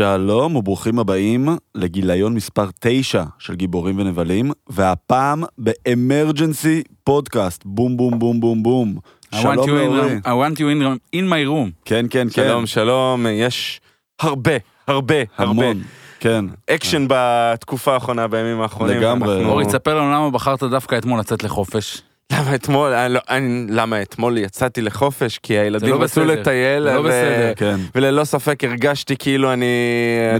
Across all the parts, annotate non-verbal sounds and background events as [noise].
שלום וברוכים הבאים לגיליון מספר 9 של גיבורים ונבלים, והפעם ב emergency podcast, בום בום בום בום בום. I want שלום you in, לאורי. I want you in, in my room. כן, כן, כן. שלום, שלום, יש הרבה, הרבה, הרבה המון. כן. אקשן בתקופה האחרונה, בימים האחרונים. לגמרי. אנחנו- אורי, תספר לנו למה בחרת דווקא אתמול לצאת לחופש. למה אתמול, אני לא- אני- למה אתמול יצאתי לחופש? כי הילדים לא רצו. לטייל, לא ו- בסדר. כן. וללא ספק הרגשתי כאילו אני...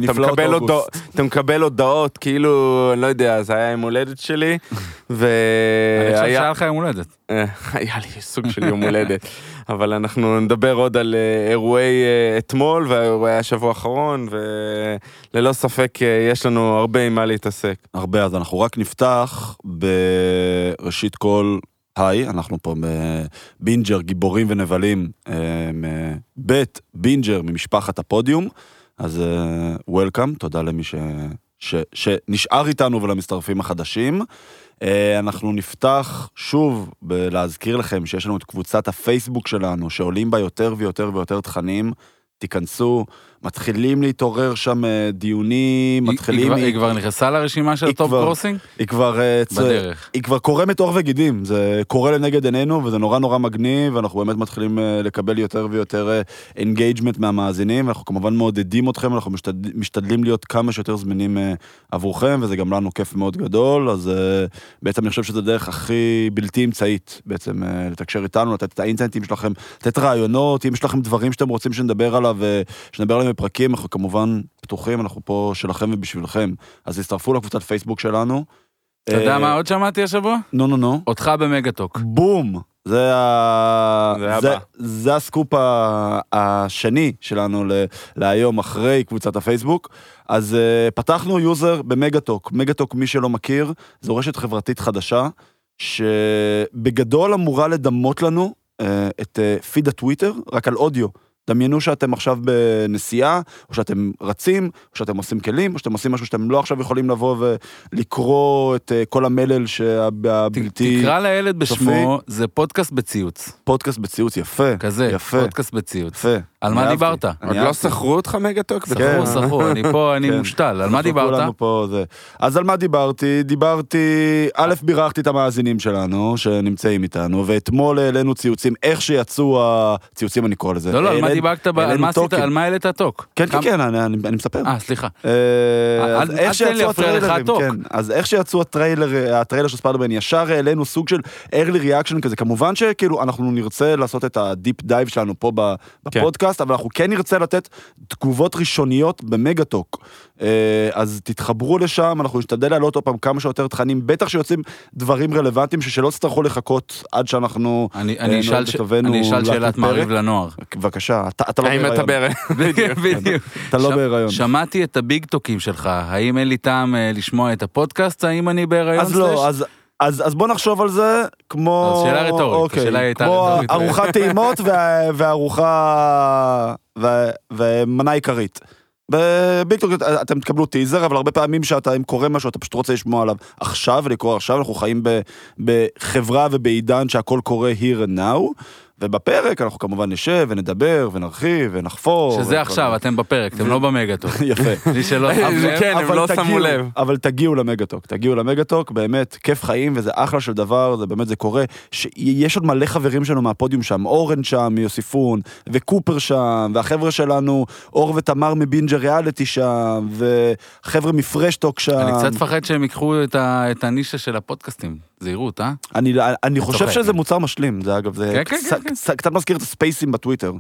אתה מקבל. הודעות, אתה מקבל הודעות, כאילו, אני לא יודע, זה היה יום הולדת שלי, [laughs] ו... אני חושב היה- שהיה לך יום הולדת. אה, היה לי סוג של יום הולדת, אבל אנחנו נדבר עוד על אה, אירועי אה, אתמול ואירועי השבוע האחרון, וללא ספק אה, יש לנו הרבה עם מה להתעסק. הרבה, אז אנחנו רק נפתח בראשית כל, היי, אנחנו פה בבינג'ר, גיבורים ונבלים, אה, מבית בינג'ר ממשפחת הפודיום, אז welcome, תודה למי ש... ש... שנשאר איתנו ולמצטרפים החדשים. אה, אנחנו נפתח שוב בלהזכיר לכם שיש לנו את קבוצת הפייסבוק שלנו, שעולים בה יותר ויותר ויותר תכנים. תיכנסו, מתחילים להתעורר שם אה, דיונים, היא- מתחילים... היא כבר- היא כבר נכנסה לרשימה של היא ה top grossing? היא כבר, אה, בדרך. היא כבר קורמת עור וגידים, זה קורה לנגד עינינו וזה נורא נורא מגניב, ואנחנו באמת מתחילים אה, לקבל יותר ויותר engagement מהמאזינים, ואנחנו כמובן מעודדים אתכם, אנחנו משתד... משתדלים להיות כמה שיותר זמינים עבורכם, וזה גם לנו כיף מאוד גדול, אז בעצם אני חושב שזו הדרך הכי בלתי אמצעית בעצם לתקשר איתנו, לתת את האינטרנטים שלכם, לתת רעיונות, אם יש לכם דברים שאתם רוצים שנדבר עליו, שנדבר עליהם בפרקים, אנחנו כמובן פתוחים, אנחנו פה שלכם ובשבילכם, אז הצטרפו לקבוצת פייסבוק שלנו. אתה יודע אה, מה עוד שמעתי השבוע? נו נו נו. אותך במגה-טוק. בום. זה, ה... זה זה, הבא. זה הסקופ ה- השני שלנו ל... להיום אחרי קבוצת הפייסבוק. אז uh, פתחנו user במגה-טוק. מגה-טוק, מי שלא מכיר, זו רשת חברתית חדשה, שבגדול אמורה לדמות לנו uh, את uh, פיד הטוויטר, רק על אודיו. דמיינו שאתם עכשיו בנסיעה, או שאתם רצים, או שאתם עושים כלים, או שאתם עושים משהו שאתם לא עכשיו יכולים לבוא ולקרוא את uh, כל המלל שהבלתי... תקרא לילד. בשמו, זה פודקאסט בציוץ. פודקאסט בציוץ יפה. כזה, יפה. פודקאסט בציוץ. יפה. על מה דיברת? עוד אני לא. שכרו אותך מגה-טוק? כן. סחרו, סחרו, אני פה, אני כן. מושתל. על מה אנחנו דיברת? אז על מה דיברתי? דיברתי, א', בירכתי את המאזינים שלנו שנמצאים איתנו, ואתמול העלינו ציוצים, איך שיצאו הציוצים אני קורא לזה. לא, לא, על מה דיברת? על מה מה העלית טוק? כן, כן, כן, אני- אני אני מספר. אה, סליחה. אה, אל- אז אל איך תן לי שיצאו להפריע לך הטריילרים, הטוק. כן, אז איך שיצאו הטריילר, של ספיידרמן, ישר העלינו סוג של early reaction כזה, כמובן שכאילו אנחנו נרצה לעשות את ה deep dive שלנו פה ב- כן. בפודקאסט, אבל אנחנו כן נרצה לתת תגובות ראשוניות במגה-טוק. אה, אז תתחברו לשם, אנחנו נשתדל להעלות עוד פעם כמה שיותר תכנים, בטח שיוצאים דברים רלוונטיים שלא תצטרכו לחכות עד שאנחנו אני אה, אשאל שאלת מעריב. לנוער. בבקשה, אתה אתה לא האם אתה בהיריון. [laughs] בדיוק. אתה לא בהיריון. שמעתי את הביג טוקים שלך, האם אין לי טעם אה, לשמוע את הפודקאסט, האם אני בהיריון? אז לא? אז... אז, אז בוא נחשוב על זה כמו... אז שאלה רטורית, אוקיי, השאלה הייתה כמו רטורית. ארוחת [laughs] טעימות וארוחה... ו- ומנה עיקרית. בביקטוק אתם תקבלו טיזר, אבל הרבה פעמים שאתה אם קורה משהו, אתה פשוט רוצה לשמוע עליו עכשיו ולקרוא עכשיו, אנחנו חיים ב- בחברה ובעידן שהכל קורה here and now, ובפרק אנחנו כמובן נשב ונדבר ונרחיב ונחפור. שזה עכשיו, אתם בפרק, אתם לא במגה-טוק. [laughs] יפה. [laughs] מי שלא [laughs] שם לב. כן, הם לא שמו לב. אבל תגיעו למגה-טוק, תגיעו למגה-טוק, באמת, כיף חיים וזה אחלה של דבר, זה באמת, זה קורה. יש עוד מלא חברים שלנו מהפודיום שם, אורן שם מיוסיפון, וקופר שם, והחבר'ה שלנו, אור ותמר מבינג'ר ריאליטי שם, וחבר'ה מפרשטוק שם. אני קצת מפחד שהם ייקחו את הנישה של הפודקאסטים. זהירות, אה? אני, אני חושב. שזה מוצר משלים, זה אגב, זה כן, כן, קצת, כן, כן. קצת, מזכיר את הספייסים בטוויטר,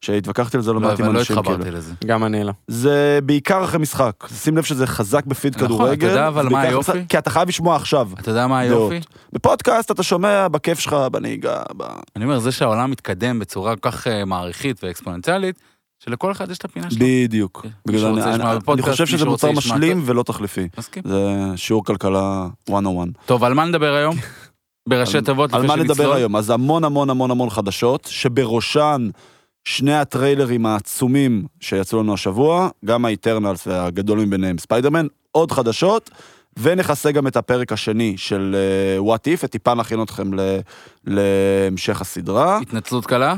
שהתווכחתי על זה לא לא, מעט עם אבל לא אנשים. התחברתי כאילו. לזה. גם אני לא. זה בעיקר אחרי משחק, שים לב שזה חזק בפיד נכון, כדורגל. אתה יודע אבל מה היופי? חזק- כי אתה חייב לשמוע עכשיו. אתה יודע מה. היופי? בפודקאסט אתה שומע בכיף שלך, בנהיגה, ב... אני אומר, זה שהעולם מתקדם בצורה כל כך אה, מעריכית ואקספוננציאלית, שלכל אחד יש את הפינה שלו. בדיוק. כן. בגלל אני- אני- אני חושב שזה מוצר משלים ולא תחליפי. מסכים. זה שיעור כלכלה 101. טוב, על מה נדבר היום? [laughs] בראשי תיבות, על מה נדבר? היום? אז המון המון המון המון חדשות, שבראשן שני הטריילרים העצומים שיצאו לנו השבוע, גם ה Eternals והגדול מביניהם ספיידרמן, עוד חדשות, ונכסה גם את הפרק השני של אה, What If, וטיפה נכין אתכם ל- להמשך הסדרה. התנצלות קלה?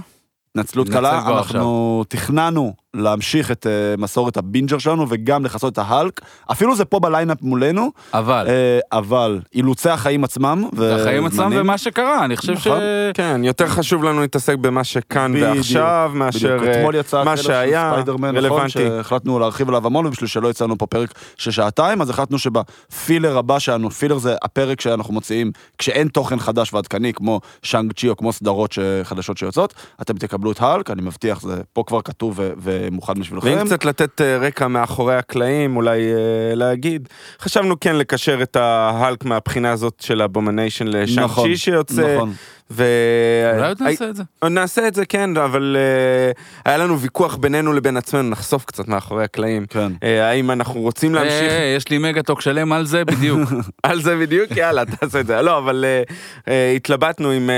התנצלות קלה, אנחנו תכננו להמשיך את אה, מסורת הבינג'ר שלנו וגם לכסות את ההלק. אפילו זה פה ב lineup מולנו, אבל, אה, אבל אילוצי החיים עצמם. זה החיים עצמם ומה שקרה, אני חושב ש... נכון. כן, יותר חשוב לנו להתעסק במה שכאן בדיוק, ועכשיו, מאשר בדיוק, אתמול אה, יצא מה שהיה, ספיידרמן, נכון, רלוונטי. שהחלטנו להרחיב עליו המון, ובשביל שלא יצא לנו פה פרק של שעתיים, אז החלטנו שב filler הבא שלנו, filler זה הפרק שאנחנו מוציאים כשאין תוכן חדש ועדכני, כמו שאנג צ'י או כמו סדרות ש- חדשות שיוצאות, אתם תקבלו את האלק, אני מבטיח, זה פה כבר כתוב ו- ומוכן בשבילכם. ואם קצת לתת אה, רקע מאחורי הקלעים, אולי אה, להגיד, חשבנו כן לקשר את ההלק מהבחינה הזאת של Abomination לשאנג נכון, שיוצא, נכון. ו... אולי עוד נעשה את זה. נעשה את זה, כן, אבל uh, היה לנו ויכוח בינינו לבין עצמנו, נחשוף קצת מאחורי הקלעים. כן. Uh, האם אנחנו רוצים להמשיך אה, יש לי מגה-טוק שלם על זה בדיוק. [laughs] על זה בדיוק? יאללה, [laughs] תעשה את זה. לא, אבל uh, uh, התלבטנו אם uh,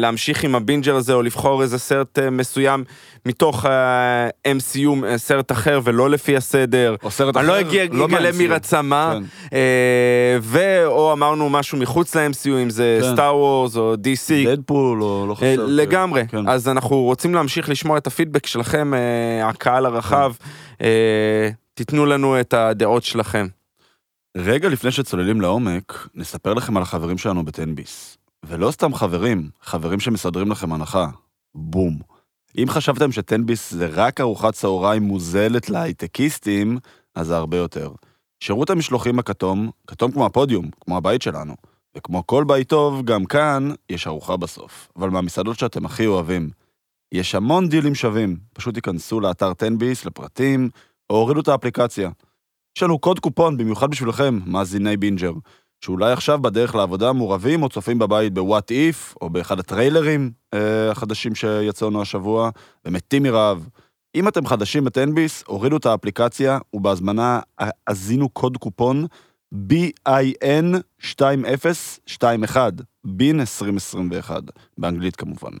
להמשיך עם הבינג'ר הזה, או לבחור איזה סרט uh, מסוים מתוך ה-MCU, uh, סרט אחר, ולא לפי הסדר. או סרט אני לא אחר, אגיע- אגלה מה-MCU. מי רצה מה, כן. אה, ואו אמרנו משהו מחוץ ל-MCU, אם זה כן. סטאר וורס או DC. דדפול או לא אה, חסר. לגמרי, כן. אז אנחנו רוצים להמשיך לשמוע את הפידבק שלכם, אה, הקהל הרחב, אה, תיתנו לנו את הדעות שלכם. רגע לפני שצוללים לעומק, נספר לכם על החברים שלנו בטנביס. ולא סתם חברים, חברים שמסדרים לכם הנחה. בום. אם חשבתם שטנביס זה רק ארוחת צהריים מוזלת להייטקיסטים, אז זה הרבה יותר. שירות המשלוחים הכתום, כתום כמו הפודיום, כמו הבית שלנו. וכמו כל בית טוב, גם כאן יש ארוחה בסוף. אבל מהמסעדות שאתם הכי אוהבים. יש המון דילים שווים, פשוט תיכנסו לאתר טנביס לפרטים, או הורידו את האפליקציה. יש לנו קוד קופון במיוחד בשבילכם, מאזיני בינג'ר, שאולי עכשיו בדרך לעבודה מעורבים או צופים בבית ב-What If, או באחד הטריילרים אה, החדשים שיצאו לנו השבוע, ומתים מרעב. אם אתם חדשים בטנביס, הורידו את האפליקציה, ובהזמנה הזינו קוד קופון BIN2021, בין 2021, באנגלית כמובן.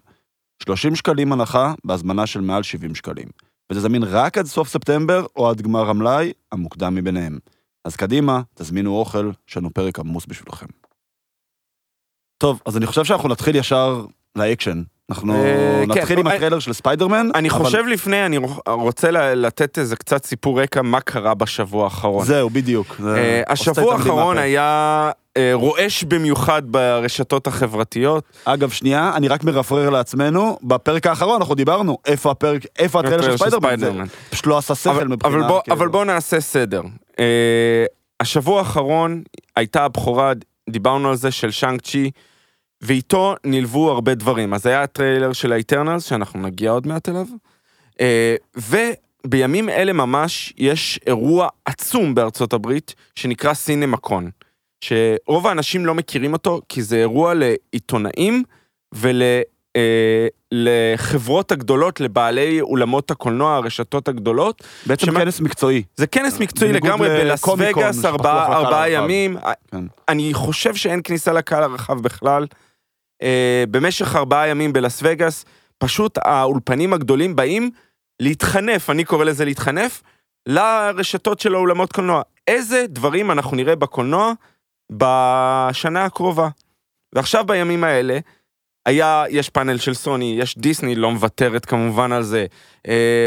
30 שקלים הנחה בהזמנה של מעל 70 שקלים. וזה זמין רק עד סוף ספטמבר או עד גמר המלאי, המוקדם מביניהם. אז קדימה, תזמינו אוכל, יש לנו פרק עמוס בשבילכם. טוב, אז אני חושב שאנחנו נתחיל ישר לאקשן. אנחנו אה, כן, נתחיל עם הטריילר של ספיידרמן. אני חושב לפני, אני רוצה לתת איזה קצת סיפור רקע מה קרה בשבוע האחרון. זהו, בדיוק. אה, השבוע האחרון. היה אה, רועש במיוחד ברשתות החברתיות. אגב, שנייה, אני רק מרפרר לעצמנו, בפרק האחרון אנחנו דיברנו איפה הפרק, איפה הטריילר של ספיידרמן, זה פשוט לא עשה שכל מבחינה... אבל, בוא, כאילו. אבל בוא נעשה סדר. אה, השבוע האחרון הייתה הבכורה, דיברנו על זה, של שאנג צ'י, ואיתו נלוו הרבה דברים. אז היה הטריילר של האיטרנלס, שאנחנו נגיע עוד מעט אליו, אה, ובימים אלה ממש יש אירוע עצום בארצות הברית, שנקרא סינמקון, שרוב האנשים לא מכירים אותו, כי זה אירוע לעיתונאים ול... אה, לחברות הגדולות, לבעלי אולמות הקולנוע, הרשתות הגדולות. בעצם שמה- כנס מקצועי. זה כנס מקצועי בניגוד לגמרי בלאס לקומיקון, וגאס, ארבעה הרחב. ימים. כן. אני חושב שאין כניסה לקהל הרחב בכלל. אה, במשך ארבעה ימים בלאס וגאס, פשוט האולפנים הגדולים באים להתחנף, אני קורא לזה להתחנף, לרשתות של האולמות קולנוע. איזה דברים אנחנו נראה בקולנוע בשנה הקרובה. ועכשיו בימים האלה, היה, יש פאנל של סוני, יש דיסני, לא מוותרת כמובן על זה.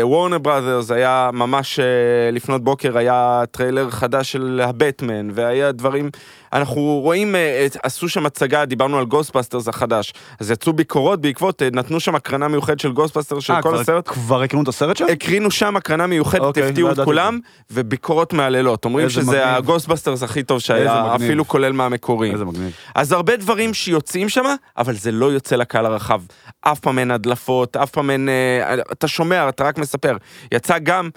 וורנר בראדרס היה ממש אה, לפנות בוקר, היה טריילר חדש של הבטמן, והיה דברים, אנחנו רואים, אה, עשו שם הצגה, דיברנו על גוסטבאסטרס החדש, אז יצאו ביקורות בעקבות, אה, נתנו שם הקרנה מיוחדת של גוסטבאסטרס של אה, כל כבר- הסרט. כבר הקרינו את הסרט שם? הקרינו שם הקרנה מיוחדת, אוקיי, הפתיעו לא את כולם, וביקורות מהללות. אומרים שזה. הגוסטבאסטרס הכי טוב שהיה. אפילו כולל מהמקורי. איזה מגניב. אז הרבה דברים שיוצאים שם, אבל זה לא יוצא לקהל הרחב. אף פעם אין הדלפות, אף פעם אין... אתה שומע, אתה רק מספר. יצא גם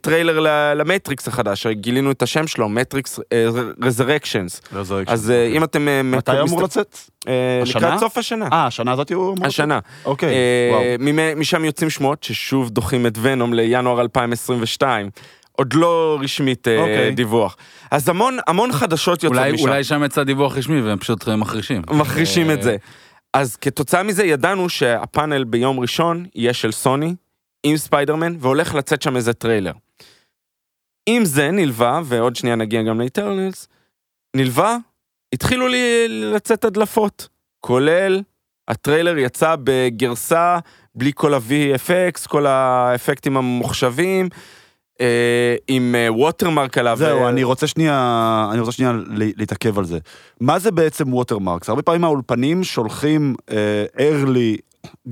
טריילר ל- למטריקס החדש, גילינו את השם שלו, מטריקס Resurrections. אז אה, אם אתם... אה, מתי מסת- אמור לצאת? אה, השנה? לקראת סוף השנה. אה, השנה הזאת הוא אמור? השנה. אוקיי, אה, וואו. משם יוצאים שמועות ששוב דוחים את ונום לינואר 2022. עוד לא רשמית אה, אוקיי. דיווח. אז המון המון חדשות יוצאות משם. אולי שם יצא דיווח רשמי והם פשוט מחרישים. מחרישים אה, את זה. אז כתוצאה מזה ידענו שהפאנל ביום ראשון יהיה של סוני, עם ספיידרמן, והולך לצאת שם איזה טריילר. עם זה נלווה, ועוד שנייה נגיע גם לאיטרנלס, נלווה, התחילו לי לצאת הדלפות, כולל הטריילר יצא בגרסה בלי כל ה-VFX, כל האפקטים הממוחשבים, אה, עם watermark עליו. זהו, אה, אני רוצה שנייה, אני רוצה שנייה להתעכב על זה. מה זה בעצם watermarks? הרבה פעמים האולפנים שולחים אה, early,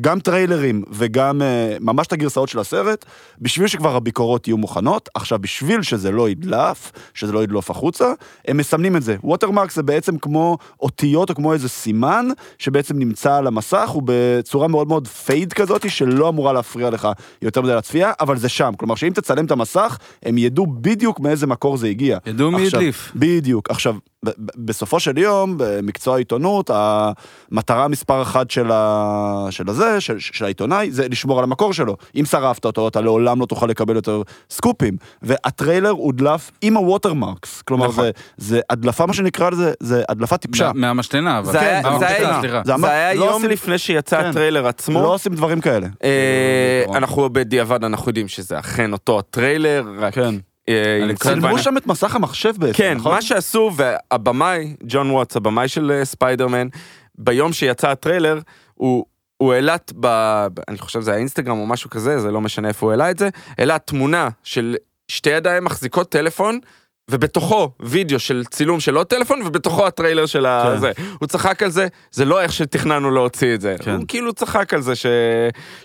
גם טריילרים וגם אה, ממש את הגרסאות של הסרט, בשביל שכבר הביקורות יהיו מוכנות. עכשיו, בשביל שזה לא ידלף, שזה לא ידלוף החוצה, הם מסמנים את זה. watermarks זה בעצם כמו אותיות או כמו איזה סימן, שבעצם נמצא על המסך, הוא בצורה מאוד מאוד fade כזאת, שלא אמורה להפריע לך יותר מדי לצפייה, אבל זה שם. כלומר, שאם תצלם את המסך, הם ידעו בדיוק מאיזה מקור זה הגיע. ידעו מי הדליף. בדיוק. עכשיו, בסופו של יום, במקצוע העיתונות, המטרה מספר אחת של, ה... של הזה, של, של העיתונאי, זה לשמור על המקור שלו. אם שרפת אותו, אתה לעולם לא תוכל לקבל יותר סקופים. והטריילר הודלף עם ה watermarks. כלומר, נכון. זה, זה הדלפה, מה שנקרא לזה, זה הדלפה טיפשה. מה- מהממשתנה, אבל. זה היה- מהמשתנה, זה היה-. זה היה לא יום עושים- לפני שיצא כן. הטריילר עצמו. לא עושים דברים כאלה. אה. אנחנו בדיעבד, אנחנו יודעים שזה אכן אותו הטריילר, רק... כן. אה, צילמו בעיה. שם את מסך המחשב בעצם, כן, נכון? מה שעשו, והבמאי, ג'ון ווטס, הבמאי של אה, ספיידרמן, ביום שיצא הטריילר, הוא... הוא העלה, את ב, אני חושב זה האינסטגרם או משהו כזה, זה לא משנה איפה הוא העלה את זה, העלה תמונה של שתי ידיים מחזיקות טלפון, ובתוכו וידאו של צילום של עוד טלפון, ובתוכו הטריילר של כן. הזה. הוא צחק על זה, זה לא איך שתכננו להוציא את זה. כן. הוא כאילו צחק על זה ש,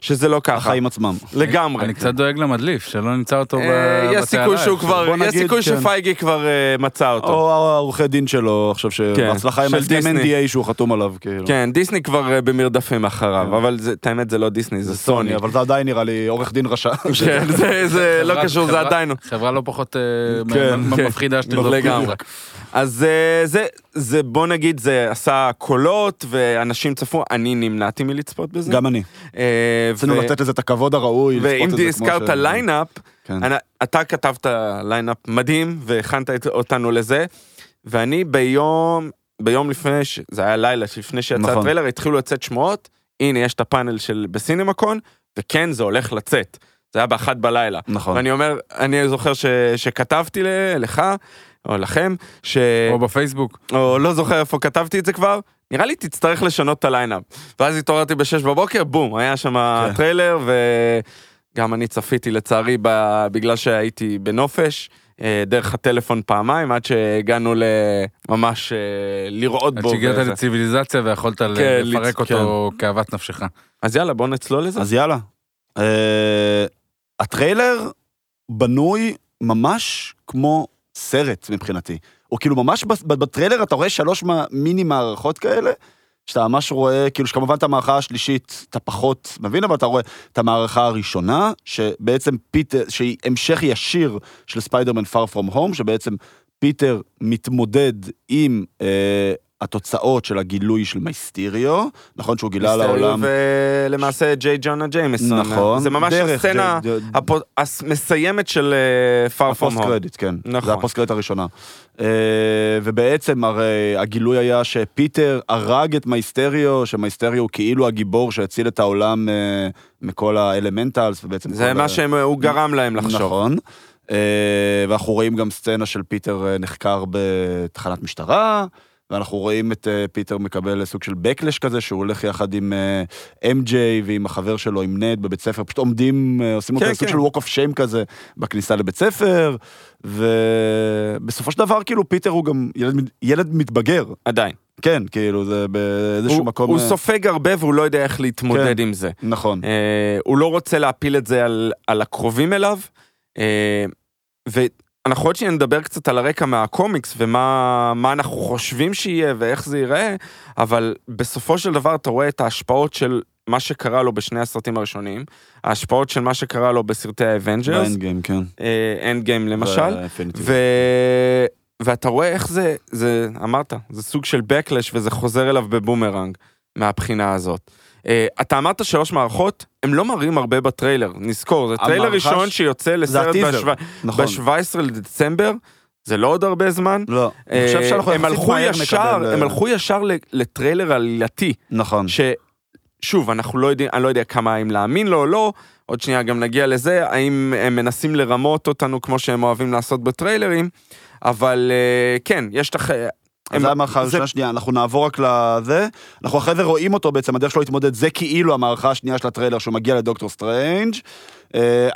שזה לא ככה. החיים עצמם. לגמרי. אני קצת דואג למדליף, שלא נמצא אותו אה, יש סיכוי בתעלה. שהוא כבר, יש סיכוי כן. שפייגי כבר אה, מצא אותו. או העורכי דין שלו, עכשיו שבהצלחה עם של ההסכם דיסני. NDA שהוא חתום עליו, כאילו. כן, דיסני כבר אה, במרדפים אחריו, כן. אבל זה- את האמת זה לא דיסני, זה סוני. אבל זה עדיין נראה לי עורך דין רשע. כן, זה- זה לא קשור, זה עדיין. חברה לא פחות כן. מפחידה שתרדוף. לגמרי. אז אה, זה, זה בוא נגיד, זה עשה קולות, ואנשים צפו, אני נמנעתי מלצפות בזה. גם אני. אה, רצינו לתת לזה את הכבוד הראוי. ואם לצפות את זה כמו הזכרת ש- line-up, כן. אני- אתה כתבת line-up מדהים, והכנת אותנו לזה, ואני ביום, ביום לפני, ש- זה היה לילה לפני שיצא נכון. הטריילר, התחילו לצאת שמועות, הנה יש את הפאנל של בסינמקון, וכן, זה הולך לצאת. זה היה באחת בלילה. נכון. ואני אומר, אני זוכר ש, שכתבתי ל- לך, או לכם, ש... או בפייסבוק. או לא זוכר איפה כתבתי את זה כבר, נראה לי תצטרך לשנות את ה line-up. ואז התעוררתי בשש בבוקר, בום, היה שם כן. טריילר, וגם אני צפיתי לצערי ב... בגלל שהייתי בנופש, אה, דרך הטלפון פעמיים, עד שהגענו לממש אה, לראות עד בו. שהגעת וזה. לציוויליזציה ויכולת כן, לפרק לצ- אותו כאוות נפשך. אז יאללה, בוא נצלול לזה. אז יאללה. הטריילר בנוי ממש כמו סרט מבחינתי. הוא כאילו ממש בטריילר אתה רואה שלוש מיני מערכות כאלה, שאתה ממש רואה, כאילו שכמובן את המערכה השלישית אתה פחות מבין, אבל אתה רואה את המערכה הראשונה, שבעצם פיטר, שהיא המשך ישיר של ספיידרמן far from home, שבעצם פיטר מתמודד עם אה, התוצאות של הגילוי של מייסטיריו, נכון שהוא גילה לעולם... ולמעשה ג'יי ג'ונה ג'יימסון. נכון. זה ממש דרך הסצנה ג'יי- הפו- המסיימת של אה, far from הפוסט. קרדיט, כן. נכון. זה ה post credit הראשונה. אה, ובעצם הרי הגילוי היה שפיטר הרג את מייסטריו, שמייסטריו הוא כאילו הגיבור שהציל את העולם אה, מכל האלמנטלס, ובעצם... זה מה ה- שהוא גרם להם לחשוב. נכון. אה, ואנחנו רואים גם סצנה של פיטר נחקר בתחנת משטרה. ואנחנו רואים את אה, פיטר מקבל סוג של backlash כזה, שהוא הולך יחד עם אה, MJ ועם החבר שלו, עם נד, בבית ספר, פשוט עומדים, אה, עושים כן, אותו סוג כן. של walk of shame כזה בכניסה לבית ספר, ובסופו של דבר כאילו פיטר הוא גם ילד, ילד מתבגר, עדיין. כן, כאילו זה באיזשהו הוא- מקום... הוא אה, סופג הרבה והוא לא יודע איך להתמודד כן. עם זה. נכון, אה, הוא לא רוצה להפיל את זה על, על הקרובים אליו. אה, ואנחנו עוד שניה נדבר קצת על הרקע מהקומיקס ומה מה אנחנו חושבים שיהיה ואיך זה ייראה, אבל בסופו של דבר אתה רואה את ההשפעות של מה שקרה לו בשני הסרטים הראשונים, ההשפעות של מה שקרה לו בסרטי האבנג'רס, באנד גיים, כן. אנד גיים למשל, ו... ואתה רואה איך זה, זה, אמרת, זה סוג של backlash וזה חוזר אליו בבומרנג מהבחינה הזאת. אה, אתה אמרת שלוש מערכות, הם לא מראים הרבה בטריילר, נזכור, זה טריילר ראשון ש- שיוצא לסרט הטיזר, נכון. ב-17 לדצמבר, זה לא עוד הרבה זמן. לא, אני חושב אה, שאנחנו הם יחסית הלכו ישר, אה, הם הלכו ישר לטריילר עלילתי, נכון. ששוב, אנחנו לא יודעים, אני לא יודע כמה אם להאמין לו או לא, עוד שנייה גם נגיע לזה, האם הם מנסים לרמות אותנו כמו שהם אוהבים לעשות בטריילרים, אבל אה, כן, יש לך... אז זה המערכה הראשונה, השנייה, אנחנו נעבור רק לזה, אנחנו אחרי זה רואים אותו בעצם, הדרך שלו להתמודד, זה כאילו המערכה השנייה של הטריילר, שהוא מגיע לדוקטור סטרנג',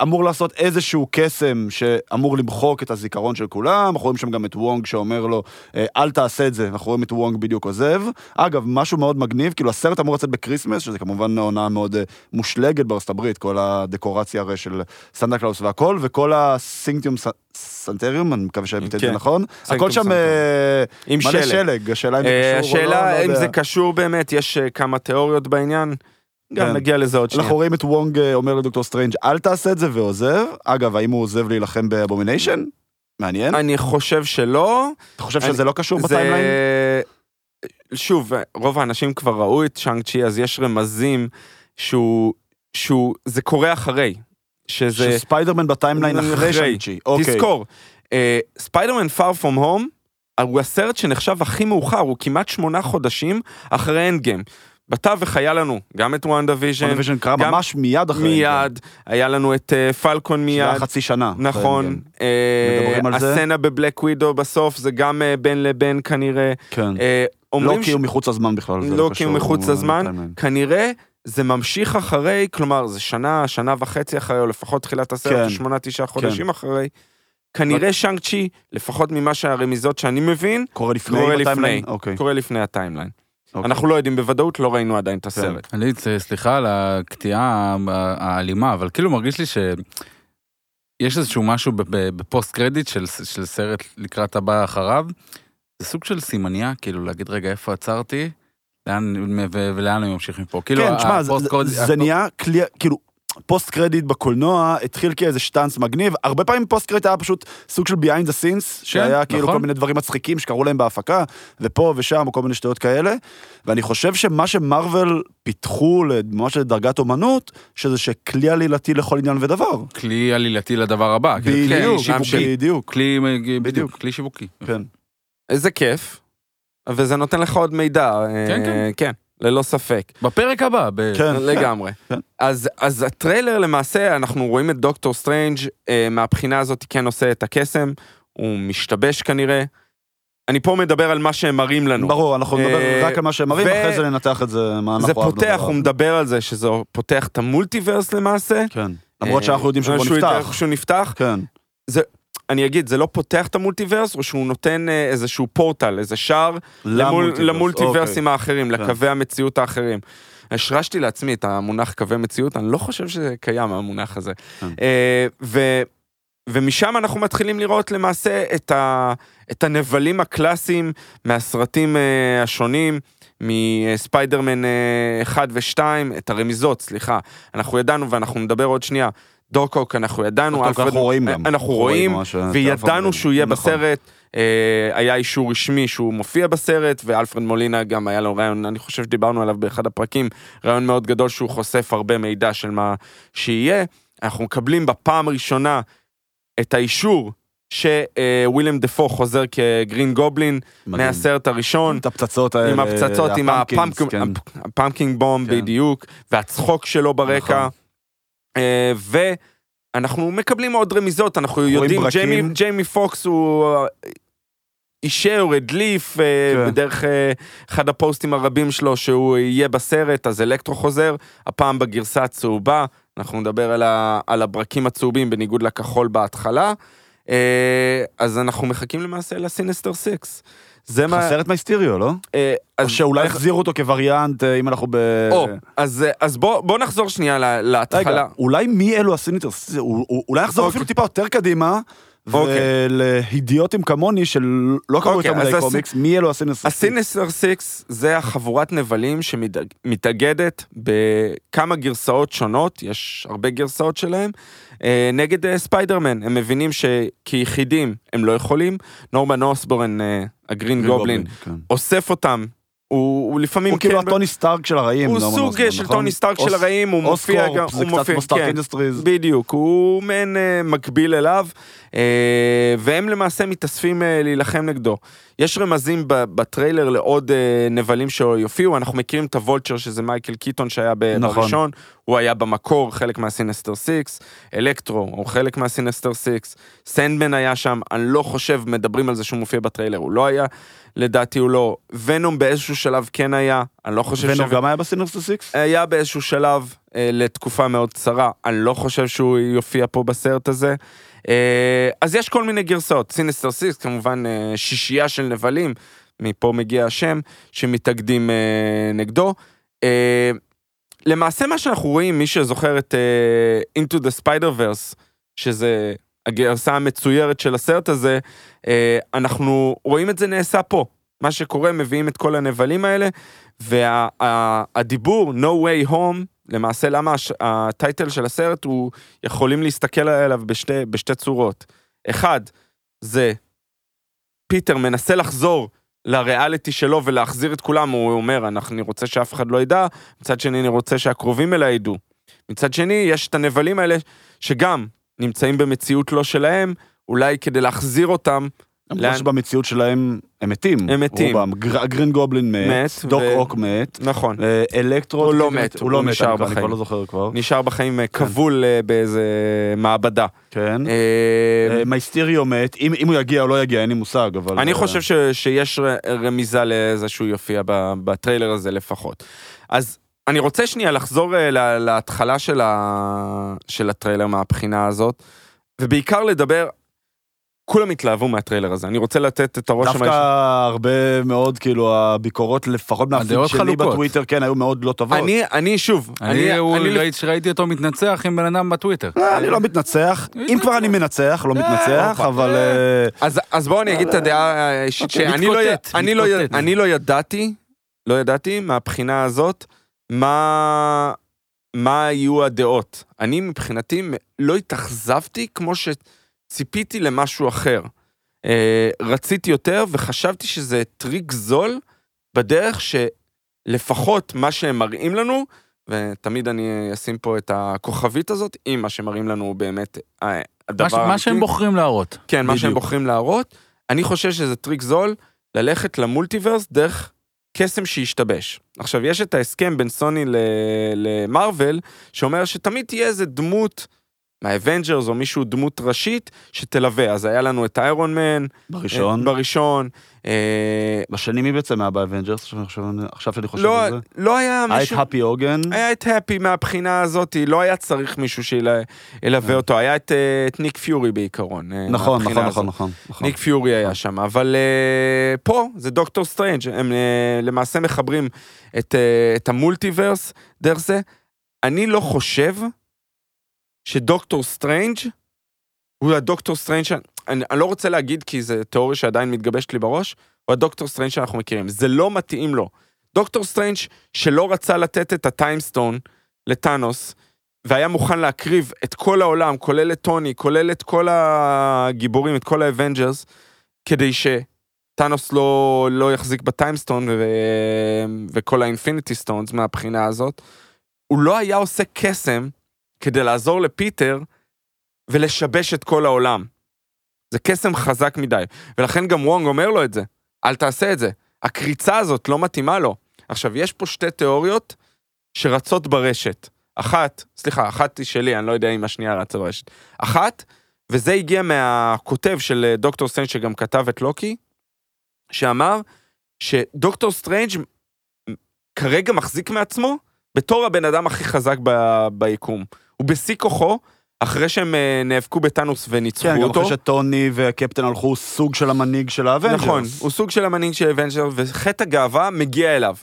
אמור לעשות איזשהו קסם שאמור למחוק את הזיכרון של כולם, אנחנו רואים שם גם את וונג שאומר לו, אה, אל תעשה את זה, אנחנו רואים את וונג בדיוק עוזב. אגב, משהו מאוד מגניב, כאילו הסרט אמור לצאת ב Christmas, שזה כמובן עונה מאוד אה, מושלגת בארצות הברית, כל הדקורציה הרי של סנטה קלאוס והכל, וכל הסינקטום סנקטוריום, אני מקווה שהבאתי את זה כן. נכון, הכל שם. אה, מלא שלג. השאלה אם זה אה, קשור לא, השאלה אם. זה קשור באמת, יש אה, כמה תיאוריות בעניין. גם כן. נגיע לזה עוד שנייה. אנחנו רואים את וונג אה, אומר לדוקטור סטרנג' אל תעשה את זה ועוזב. אגב, האם הוא עוזב להילחם באבומיניישן? מעניין. אני חושב שלא. אתה חושב שזה לא קשור. ב timeline? שוב, רוב האנשים כבר ראו את שאנג צ'י, אז יש רמזים שהוא, שהוא, זה קורה אחרי. שזה, שספיידרמן ב timeline אחרי אחרי. שאנג צ'י. אוקיי. תזכור, אה, ספיידרמן far from home, הוא הסרט שנחשב הכי מאוחר, הוא כמעט שמונה חודשים אחרי אנד גיים. בתווך היה לנו גם את וונדה ויז'ן, וונדוויז'ן קרה גם- ממש מיד אחרי. מיד, היה לנו את אה, פלקון מיד. מיד, חצי שנה. נכון, אה, מדברים על זה? הסצנה בבלק ווידו בסוף זה גם אה, בין לבין כנראה, כן. אה, לא אומרים כי הוא מחוץ לזמן בכלל. לא כי הוא מחוץ לזמן. כנראה זה ממשיך אחרי, כלומר זה שנה, שנה וחצי אחרי, או לפחות תחילת הסרט, כן. שמונה, תשעה חודשים אחרי. כנראה שאנג צ'י, לפחות ממה שהרמיזות שאני מבין, קורה לפני קורה? לפני. אוקיי. קורה לפני ה timeline. אוקיי. אנחנו לא יודעים בוודאות, לא ראינו עדיין את הסרט. אני, סליחה על הקטיעה האלימה, אבל כאילו מרגיש לי ש... יש איזשהו משהו ב- ב- ב post credit של, של סרט לקראת הבא אחריו, זה סוג של סימניה, כאילו להגיד רגע איפה עצרתי, לאן, ו- ולאן אני ממשיך מפה. כאילו, כן, תשמע, זה- זה נהיה כלי, כאילו, post credit בקולנוע התחיל כאיזה שטאנץ מגניב, הרבה פעמים post credit היה פשוט סוג של behind the scenes, שהיה כאילו נכון. כל מיני דברים מצחיקים שקרו להם בהפקה, ופה ושם, או כל מיני שטויות כאלה, ואני חושב שמה שמארוול פיתחו ממש לדרגת אומנות, שזה שכלי עלילתי לכל עניין ודבר. כלי עלילתי לדבר הבא. כלי בדיוק, שיווקי. בדיוק, כלי, בדיוק. בדיוק, כלי שיווקי. כן. איזה כיף, וזה נותן לך עוד מידע. אה, כן, כן. כן, ללא ספק. בפרק הבא, ב- כן. לגמרי. כן. אז, אז הטריילר למעשה, אנחנו רואים את דוקטור סטרנג' אה, מהבחינה הזאת כן עושה את הקסם, הוא משתבש כנראה. אני פה מדבר על מה שהם מראים לנו. ברור, אנחנו נדבר אה, רק על מה שהם מראים, ו- אחרי זה ננתח את זה, מה אנחנו זה פותח, הוא מדבר על זה שזה פותח את ה multiverse למעשה. כן. למרות אה, שאנחנו יודעים שהוא כבר שהוא נפתח. שהוא נפתח. כן. אני אגיד, זה לא פותח את המולטיברס, או שהוא נותן אה, איזשהו פורטל, איזה שער למול, למולטיברס, למולטיברסים האחרים, כן. לקווי המציאות האחרים. השרשתי לעצמי את המונח קווי מציאות, אני לא חושב שזה קיים המונח הזה. כן. אה, ו, ומשם אנחנו מתחילים לראות למעשה את, ה, את הנבלים הקלאסיים מהסרטים אה, השונים, מספיידרמן אה, 1 ו-2, את הרמיזות, סליחה. אנחנו ידענו ואנחנו נדבר עוד שנייה. דורקוק אנחנו ידענו, דוקטור, אנחנו רואים גם. אנחנו רואים, וידענו שהוא יהיה נכון. בסרט, אה, היה אישור רשמי שהוא מופיע בסרט, ואלפרד מולינה גם היה לו רעיון, אני חושב שדיברנו עליו באחד הפרקים, רעיון מאוד גדול שהוא חושף הרבה מידע של מה שיהיה. אנחנו מקבלים בפעם הראשונה את האישור שוויליאם דפו חוזר כגרין גובלין מדהים. מהסרט הראשון. את הפצצות האלה. עם הפצצות, עם הפמפקינס, כן. בום כן. בדיוק, והצחוק שלו ברקע. נכון. אה, ואנחנו מקבלים עוד רמיזות, אנחנו יודעים. ג'יימי- ג'יימי פוקס הוא אה, אישר, הדליף, אה, כן. בדרך אחד הפוסטים הרבים שלו שהוא יהיה בסרט, אז אלקטרו חוזר, הפעם בגרסה הצהובה, אנחנו נדבר על, ה, על הברקים הצהובים בניגוד לכחול בהתחלה. אז אנחנו מחכים למעשה ל Sinister Six. זה מה... חסר את מייסטיריו, לא? אה, או שאולי יחזירו אותו כווריאנט, אה, אם אנחנו ב... או, אז, אז בוא, נחזור שנייה לה- להתחלה. רגע, אולי מי אלו ה Sinister? הוא- הוא- אולי יחזור אוקיי. אפילו טיפה יותר קדימה, אוקיי. ולהידיוטים כמוני שלא קראו אוקיי, יותר מדי קומיקס, מי אלו ה Sinister? ה Sinister Six זה החבורת נבלים שמתאגדת בכמה גרסאות שונות, יש הרבה גרסאות שלהם, אה, נגד אה, ספיידרמן. הם מבינים שכיחידים הם לא יכולים. נורמן אוסבורן, אה, ה Green Goblin, כן. אוסף אותם. הוא, הוא לפעמים הוא כאילו כן- הטוני סטארק של הרעים. הוא נורמן סוג אוסבורן, של נכון? טוני סטארק של הרעים, הוא מופיע גם, אוסקורפ, זה קצת מופיע, כמו סטארק כן. אינדסטריז. בדיוק, הוא מעין אה, מקביל אליו, אה, והם למעשה מתאספים אה, להילחם נגדו. יש רמזים בטריילר לעוד אה, נבלים שיופיעו, אנחנו מכירים את הוולצ'ר שזה מייקל קיטון שהיה נכון. בראשון, הוא היה במקור חלק מה Sinister 6, אלקטרו הוא חלק מה Sinister 6, סנדמן היה שם, אני לא חושב, מדברים על זה שהוא מופיע בטריילר, הוא לא היה, לדעתי הוא לא. Venom באיזשהו שלב כן היה, אני לא חושב Venom גם היה ב Sinister Six? היה באיזשהו שלב אה, לתקופה מאוד קצרה, אני לא חושב שהוא יופיע פה בסרט הזה. אה, אז יש כל מיני גרסאות, Sinister Six כמובן אה, שישייה של נבלים, מפה מגיע השם, שמתאגדים אה, נגדו. למעשה מה שאנחנו רואים, מי שזוכר את Into the Spider-Verse, שזה הגרסה המצוירת של הסרט הזה, אנחנו רואים את זה נעשה פה. מה שקורה, מביאים את כל הנבלים האלה, והדיבור וה, No way home, למעשה למה הש, הטייטל של הסרט הוא, יכולים להסתכל עליו בשתי, בשתי צורות. אחד, זה פיטר מנסה לחזור לריאליטי שלו ולהחזיר את כולם, הוא אומר, אני רוצה שאף אחד לא ידע, מצד שני אני רוצה שהקרובים אליי ידעו. מצד שני, יש את הנבלים האלה שגם נמצאים במציאות לא שלהם, אולי כדי להחזיר אותם. למרות שבמציאות שלהם הם מתים. הם מתים. רובם. גר- גרין גובלין מת, מת, דוק ו- אוק מת, נכון. אה, אלקטרו... הוא לא כאילו, מת, הוא לא הוא מת, נשאר אני כבר- אני כבר בחיים. לא זוכר כבר. נשאר בחיים אה, כבול אה, באיזה מעבדה. כן. אה, מייסטיריו מת, אם אם הוא יגיע או לא יגיע, אין לי מושג, אבל... אני אה, חושב ש- שיש רמיזה לזה שהוא יופיע ב- בטריילר הזה לפחות. אז אני רוצה שנייה לחזור להתחלה של ה- של הטריילר מהבחינה הזאת, ובעיקר לדבר, כולם התלהבו מהטריילר הזה, אני רוצה לתת את הרושם דווקא הרבה מאוד, כאילו, הביקורות, לפחות מהפיד הדעות שלי חלוקות. בטוויטר, כן, היו מאוד לא טובות. אני, אני שוב, אני, הוא- אני, ראיתי אותו מתנצח עם בן אדם בטוויטר. אה, אני לא מתנצח, אם כבר אני מנצח, לא מתנצח, הופה. אבל... אה, אז, אז בואו אני אגיד את הדעה האישית אוקיי, שאני לא, אני, לא. אני לא ידעתי, לא ידעתי מהבחינה הזאת, מה, מה יהיו הדעות. אני מבחינתי לא התאכזבתי כמו שציפיתי למשהו אחר. אה, רציתי יותר וחשבתי שזה טריק זול בדרך שלפחות מה שהם מראים לנו, ותמיד אני אשים פה את הכוכבית הזאת, אם מה שמראים לנו הוא באמת אה, הדבר מה ש- מה שהם האמיתי. בוחרים להראות. כן, מה שהם בדיוק. בוחרים להראות. אני חושב שזה טריק זול ללכת ל multiverse דרך קסם שהשתבש. עכשיו, יש את ההסכם בין סוני למארוול, שאומר שתמיד תהיה איזה דמות מהאבנג'רס או מישהו דמות ראשית שתלווה. אז היה לנו את איירון מן, בראשון. אה, בראשון. אה, בשני מי בעצם היה באבנג'רס? עכשיו- שאני חושב לא, על זה. לא היה היה את מישהו... הפי הוגן. היה את הפי מהבחינה הזאת, לא היה צריך מישהו שילווה אותו, היה את, אה, את ניק פיורי בעיקרון. אה, נכון, נכון. נכון, נכון. נכון. ניק פיורי היה שם, אבל אה, פה זה דוקטור סטרנג', הם אה, למעשה מחברים את, אה, את ה multiverse דרך זה. אני לא חושב שדוקטור סטרנג' הוא הדוקטור סטרנג', ש- אני, אני לא רוצה להגיד כי זו תיאוריה שעדיין מתגבשת לי בראש, הוא הדוקטור סטרנג' שאנחנו מכירים, זה לא מתאים לו. דוקטור סטרנג' שלא רצה לתת את ה Time Stone לטאנוס, והיה מוכן להקריב את כל העולם, כולל את טוני, כולל את כל הגיבורים, את כל האבנג'רס, כדי שטאנוס לא, לא יחזיק ב Time Stone ו... וכל ה Infinity Stones מהבחינה הזאת, הוא לא היה עושה קסם כדי לעזור לפיטר ולשבש את כל העולם. זה קסם חזק מדי, ולכן גם וונג אומר לו את זה, אל תעשה את זה. הקריצה הזאת לא מתאימה לו. עכשיו, יש פה שתי תיאוריות שרצות ברשת. אחת, סליחה, אחת היא שלי, אני לא יודע אם השנייה רצה ברשת. אחת, וזה הגיע מהכותב של אה, דוקטור סטרנג' שגם כתב את לוקי, שאמר שדוקטור סטרנג' כרגע מחזיק מעצמו בתור הבן אדם הכי חזק ב- ביקום. הוא בשיא כוחו, אחרי שהם אה, נאבקו בטאנוס וניצחו כן, גם אותו. אחרי שטוני והקפטן הלכו סוג של המנהיג של האבנג'רס. נכון, הוא סוג של המנהיג של אבנג'ר, וחטא הגאווה מגיע אליו.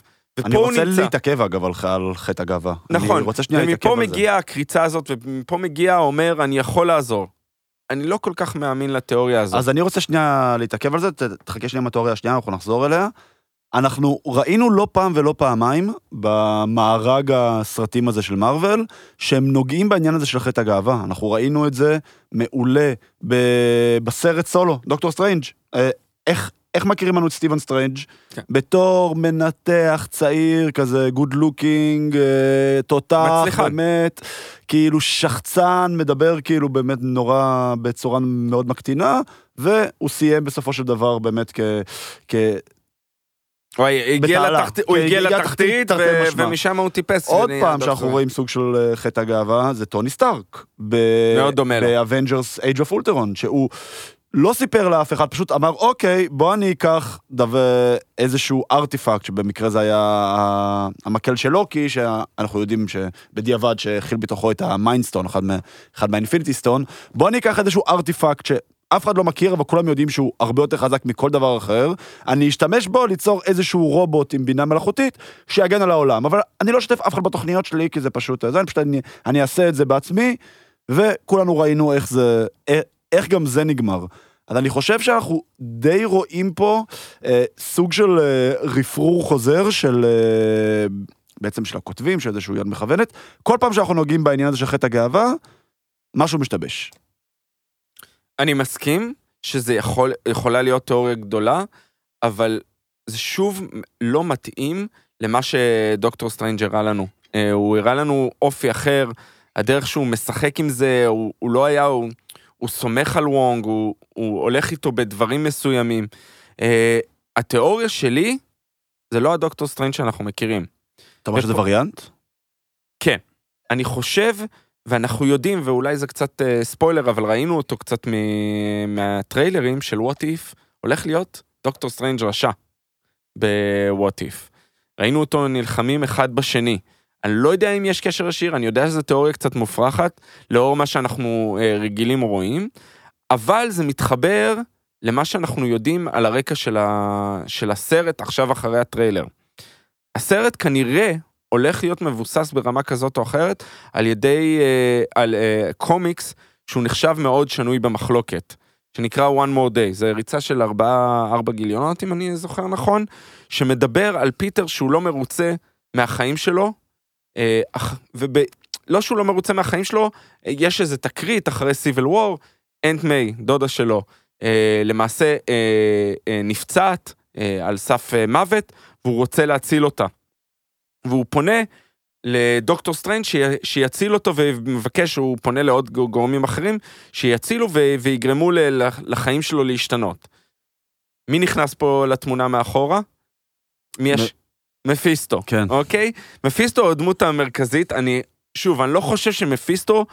אני רוצה נמצא. להתעכב אגב על על חטא הגאווה. נכון, אני רוצה שנייה להתעכב ומפה על זה. מגיעה הקריצה הזאת, ומפה מגיע אומר, אני יכול לעזור. אני לא כל כך מאמין לתיאוריה הזאת. אז אני רוצה שנייה להתעכב על זה, תחכה שנייה עם התיאוריה השנייה, אנחנו נחזור אליה. אנחנו ראינו לא פעם ולא פעמיים במארג הסרטים הזה של מארוול, שהם נוגעים בעניין הזה של חטא הגאווה. אנחנו ראינו את זה מעולה ב- בסרט סולו, דוקטור סטרנג'. אה, איך, איך מכירים לנו את סטיבן סטרנג'? כן. בתור מנתח צעיר כזה, good looking, תותח, מצליחן. באמת, כאילו שחצן, מדבר כאילו באמת נורא, בצורה מאוד מקטינה, והוא סיים בסופו של דבר באמת כ... כ... הוא הגיע בתעלה. לתחתית, הוא כן, הגיע לתחתית. ומשם הוא טיפס. עוד פעם. שאנחנו רואים סוג של אה, חטא הגאווה, זה טוני סטארק. מאוד דומה לו. באבנג'רס Age of Ultron, שהוא לא סיפר לאף אחד, פשוט אמר, אוקיי, בוא אני אקח דבר, איזשהו ארטיפקט, שבמקרה זה היה המקל של לוקי, שאנחנו יודעים שבדיעבד שהכיל בתוכו את ה Mind Stone, אחד, מה- אחד מה Infinity Stone, בוא אני אקח איזשהו ארטיפקט שאף אחד לא מכיר, אבל כולם יודעים שהוא הרבה יותר חזק מכל דבר אחר, אני אשתמש בו ליצור איזשהו רובוט עם בינה מלאכותית שיגן על העולם, אבל אני לא אשתף אף אחד בתוכניות שלי, כי זה פשוט, זה, אני פשוט, אני, אני אעשה את זה בעצמי, וכולנו ראינו איך זה, איך, איך גם זה נגמר. אז אני חושב שאנחנו די רואים פה אה, סוג של אה, רפרור חוזר של, אה, בעצם של הכותבים, של איזשהו יד מכוונת. כל פעם שאנחנו נוגעים בעניין הזה של חטא הגאווה, משהו משתבש. אני מסכים שזה יכול, יכולה להיות תיאוריה גדולה, אבל זה שוב לא מתאים למה שדוקטור סטרנג' הראה לנו. אה, הוא הראה לנו אופי אחר, הדרך שהוא משחק עם זה, הוא, הוא לא היה, הוא, הוא סומך על וונג, הוא, הוא הולך איתו בדברים מסוימים. אה, התיאוריה שלי, זה לא הדוקטור סטרנג' שאנחנו מכירים. אתה אומר שזה וריאנט? אני חושב, ואנחנו יודעים, ואולי זה קצת אה, ספוילר, אבל ראינו אותו קצת מ- מהטריילרים של What If, הולך להיות דוקטור סטרנג' רשע ב What If. ראינו אותו נלחמים אחד בשני. אני לא יודע אם יש קשר ישיר, אני יודע שזו תיאוריה קצת מופרכת, לאור מה שאנחנו אה, רגילים או רואים, אבל זה מתחבר למה שאנחנו יודעים על הרקע של, ה... של הסרט עכשיו אחרי הטריילר. הסרט כנראה הולך להיות מבוסס ברמה כזאת או אחרת על ידי, אה, על אה, קומיקס שהוא נחשב מאוד שנוי במחלוקת, שנקרא One More Day, זה ריצה של ארבעה, ארבע גיליונות אם אני זוכר נכון, שמדבר על פיטר שהוא לא מרוצה מהחיים שלו, אה, אך- וב... לא שהוא לא מרוצה מהחיים שלו, יש איזה תקרית אחרי Civil War, Aunt May, דודה שלו, אה, למעשה אה, אה, נפצעת אה, על סף אה, מוות, והוא רוצה להציל אותה. והוא פונה לדוקטור סטרנג' שי- שיציל אותו ומבקש, הוא פונה לעוד גורמים אחרים, שיצילו ו- ויגרמו ל- לחיים שלו להשתנות. מי נכנס פה לתמונה מאחורה? מי יש? מפיסטו. כן. אוקיי? מפיסטו הוא הדמות המרכזית, אני, שוב, אני לא חושב שמפיסטו,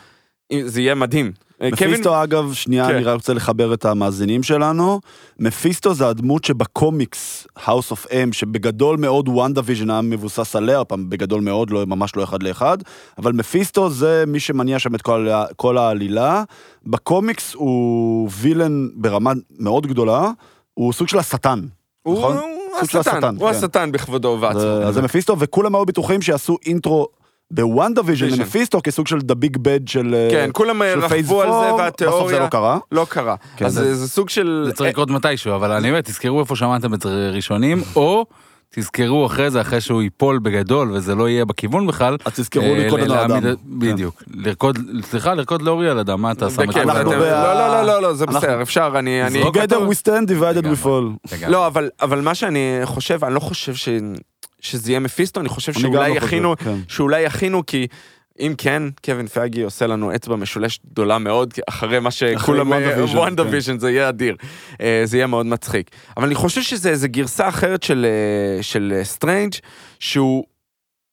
זה יהיה מדהים. אה, מפיסטו אגב, שנייה, כן. אני רק רוצה לחבר את המאזינים שלנו. מפיסטו זה הדמות שבקומיקס, House of M, שבגדול מאוד וונדה ויז'ן היה מבוסס עליה, פעם בגדול מאוד, לא, ממש לא אחד לאחד, אבל מפיסטו זה מי שמניע שם את כל, כל העלילה. בקומיקס הוא וילן ברמה מאוד גדולה, הוא סוג של השטן. הוא נכון? הוא השטן, הוא כן. השטן בכבודו ובעצמו. אז זה מפיסטו, וכולם היו בטוחים שיעשו אינטרו בוונדה ויז'ן ויז'ן. למפיסטו כסוג של דה ביג בד של... אה, כן, כולם של Phase רכבו על 4, זה בסוף זה והתיאוריה לא קרה. לא קרה. כן, אז זה- זה זה סוג של... זה צריך לקרות מתישהו, אבל אני אומר, תזכרו איפה שמעתם את זה ראשונים, [laughs] או תזכרו אחרי זה, אחרי שהוא ייפול בגדול וזה לא יהיה בכיוון בכלל. אז תזכרו אה, לרקוד על האדם. בדיוק. לרקוד, סליחה, לרקוד לאורי על אדם, מה אתה שם את ב- לא, לא, לא, לא, לא, זה בסדר, אפשר, אני... Together אותו. we stand, divided we fall. לא, אבל מה שאני חושב, אני לא חושב ש... שזה יהיה מפיסטו, אני חושב שאולי לא יכינו, כן. שאולי יכינו, כי אם כן, קווין פייגי עושה לנו אצבע משולש גדולה מאוד, אחרי מה שכולם... וונדה כן. ויז'ן, זה יהיה אדיר. אה, זה יהיה מאוד מצחיק. אבל אני חושב שזה איזה גרסה אחרת של, אה, של אה, סטרנג', שהוא...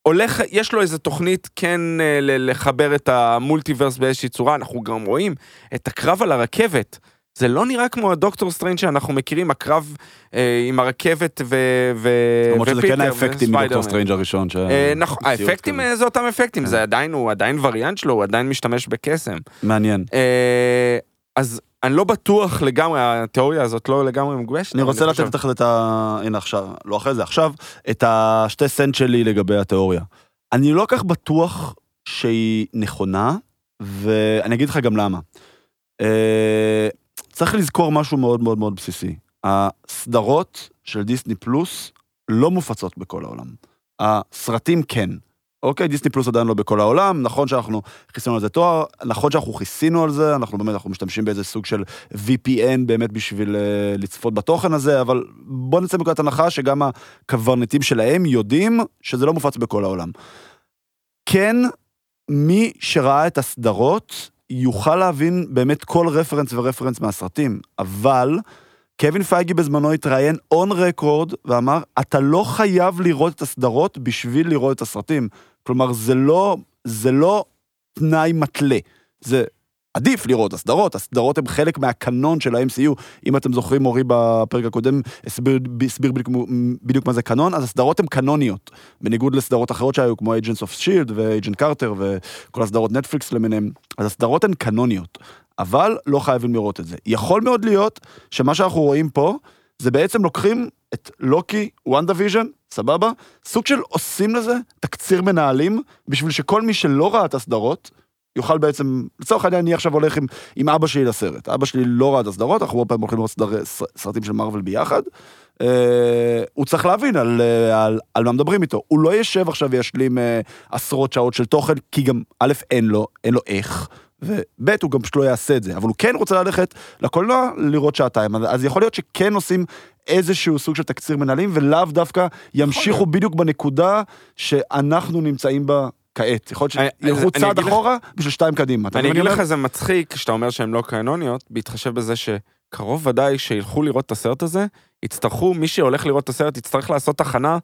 הולך, יש לו איזה תוכנית כן אה, לחבר את המולטיברס באיזושהי צורה, אנחנו גם רואים את הקרב על הרכבת. זה לא נראה כמו הדוקטור סטרנג' שאנחנו מכירים, הקרב אה, עם הרכבת ו... ו... למרות שזה כן האפקטים מדוקטור. סטרנג' הראשון. ש- אה, נכון, האפקטים כזה. אה, זה אותם אפקטים, כן. זה עדיין, הוא עדיין וריאנט שלו, הוא עדיין משתמש בקסם. מעניין. אה, אז אני לא בטוח לגמרי, התיאוריה הזאת לא לגמרי מגובשת. אני רוצה לתת לך את ה... הנה עכשיו, לא אחרי זה, עכשיו, את השתי סנט שלי לגבי התיאוריה. אני לא כך בטוח שהיא נכונה, ואני אגיד לך גם למה. אה, צריך לזכור משהו מאוד מאוד מאוד בסיסי. הסדרות של דיסני פלוס לא מופצות בכל העולם. הסרטים כן. אוקיי, דיסני פלוס עדיין לא בכל העולם, נכון שאנחנו כיסינו על זה תואר, נכון שאנחנו כיסינו על זה, אנחנו באמת, אנחנו משתמשים באיזה סוג של VPN באמת בשביל uh, לצפות בתוכן הזה, אבל בוא נצא מנקודת הנחה שגם הקברניטים שלהם יודעים שזה לא מופץ בכל העולם. כן, מי שראה את הסדרות יוכל להבין באמת כל רפרנס ורפרנס מהסרטים, אבל קווין פייגי בזמנו התראיין און רקורד ואמר, אתה לא חייב לראות את הסדרות בשביל לראות את הסרטים. כלומר, זה לא, זה לא תנאי מתלה. זה עדיף לראות הסדרות, הסדרות הן חלק מהקנון של ה-MCU. אם אתם זוכרים, אורי בפרק הקודם הסביר, הסביר בדיוק, בדיוק מה זה קנון, אז הסדרות הן קנוניות. בניגוד לסדרות אחרות שהיו, כמו Agents of Shield ו-Agent Carter וכל הסדרות נטפליקס למיניהם, אז הסדרות הן קנוניות. אבל לא חייבים לראות את זה. יכול מאוד להיות שמה שאנחנו רואים פה, זה בעצם לוקחים את לוקי, וונדה ויז'ן, סבבה? סוג של עושים לזה תקציר מנהלים, בשביל שכל מי שלא ראה את הסדרות, יוכל בעצם, לצורך העניין אני עכשיו הולך עם, עם אבא שלי לסרט. אבא שלי לא ראה את הסדרות, אנחנו הרבה פעמים הולכים לראות סרט, סרטים של מארוול ביחד. אה, הוא צריך להבין על, אה, על, על מה מדברים איתו. הוא לא ישב עכשיו וישלים אה, עשרות שעות של תוכן, כי גם א', אין לו, אין לו איך. וב' הוא גם פשוט לא יעשה את זה, אבל הוא כן רוצה ללכת לקולנוע לראות שעתיים, אז יכול להיות שכן עושים איזשהו סוג של תקציר מנהלים, ולאו דווקא ימשיכו בדיוק בנקודה שאנחנו נמצאים בה כעת. יכול להיות שילכו צעד אחורה בשביל שתיים קדימה. אני אגיד לך זה מצחיק שאתה אומר שהן לא קנוניות, בהתחשב בזה שקרוב ודאי שילכו לראות את הסרט הזה, יצטרכו, מי שהולך לראות את הסרט יצטרך לעשות הכנה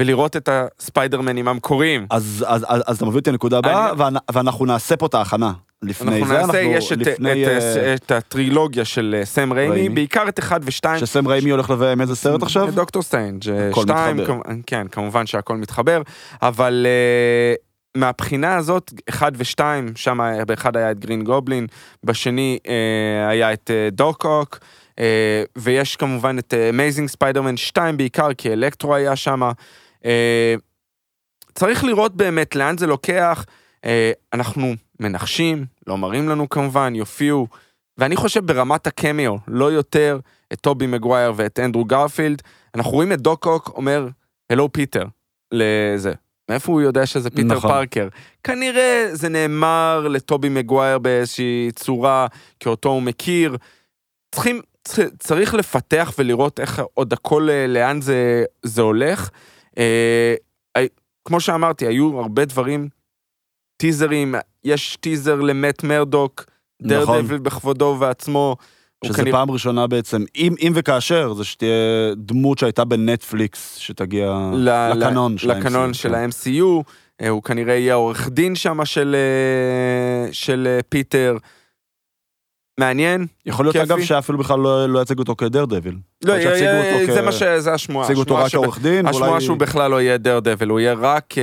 ולראות את הספיידרמנים המקוריים. אז, אז, אז, אז אתה מביא אותי לנקודה הבאה, אני... ואנחנו נעשה פה את ההכנה. לפני אנחנו זה, נעשה, אנחנו יש לפני... את, אה, את, את הטרילוגיה של אה, סם ריימי, ריימי. בעיקר את אחד ושתיים. שסם ריימי הולך לביים איזה סרט עכשיו? דוקטור סטריינג' הכל שתיים, מתחבר. כמ- כן, כמובן שהכל מתחבר, אבל אה, מהבחינה הזאת, אחד ושתיים, שם באחד היה את גרין גובלין, בשני אה, היה את uh, דוקוק, אה, ויש כמובן את אמייזינג ספיידרמן 2 בעיקר, כי אלקטרו היה שם. אה, צריך לראות באמת לאן זה לוקח, אה, אנחנו מנחשים, לא מראים לנו כמובן, יופיעו, ואני חושב ברמת הקמיו, לא יותר את טובי מגווייר ואת אנדרו גרפילד, אנחנו רואים את דוקוק אומר, הלו פיטר, לזה. מאיפה הוא יודע שזה פיטר נכון. פארקר? כנראה זה נאמר לטובי מגווייר באיזושהי צורה, כי אותו הוא מכיר. צריכים, צריך לפתח ולראות איך עוד הכל, אה, לאן זה, זה הולך. אה, כמו שאמרתי, היו הרבה דברים, טיזרים, יש טיזר למט מרדוק, נכון. דרדביל בכבודו ובעצמו. שזה כנראה- פעם ראשונה בעצם, אם, אם וכאשר, זה שתהיה דמות שהייתה בנטפליקס, שתגיע ל- לקנון ל- של לקנון ה-MCU, של כן. ה-MCU, אה, הוא כנראה יהיה העורך דין שם של, אה, של אה, פיטר. מעניין. יכול להיות כיפי. אגב שאפילו בכלל לא, לא יציגו אותו כדרדביל. לא, להיות שיציגו אה, אותו זה כ- מה ש... זה השמועה. יציגו אותו רק כעורך דין, השמועה ואולי- שהוא בכלל לא יהיה דרדביל, הוא יהיה רק אה,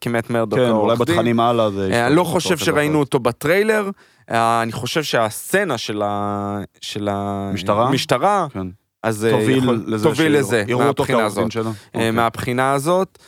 כמט מרדוק כן, אולי. בתכנים הלאה זה... אה, אני לא ישתמשו חושב שראינו. אותו בטריילר, אה, אני חושב שהסצנה של ה... של משטרה? המשטרה, כן. אז אה, תוביל יכול- לזה, תוביל לזה, יראו אותו מהבחינה כעורך דין הזאת. שלו. אה. מהבחינה הזאת.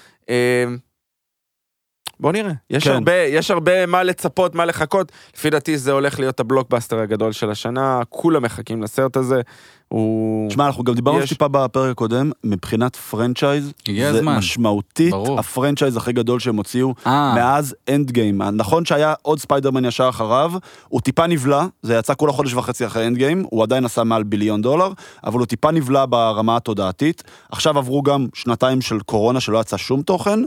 בוא נראה, יש, כן. הרבה, יש הרבה מה לצפות, מה לחכות. לפי דעתי זה הולך להיות הבלוקבאסטר הגדול של השנה, כולם מחכים לסרט הזה. הוא... תשמע, אנחנו גם דיברנו יש- טיפה בפרק הקודם, מבחינת franchise, זה הזמן. משמעותית ברור. ה franchise הכי גדול שהם הוציאו אה, מאז אנד גיים. נכון שהיה עוד ספיידרמן ישר אחריו, הוא טיפה נבלע, זה יצא כולה חודש וחצי אחרי אנד גיים, הוא עדיין עשה מעל billion דולר, אבל הוא טיפה נבלע ברמה התודעתית. עכשיו עברו גם שנתיים של קורונה שלא יצא שום תוכן,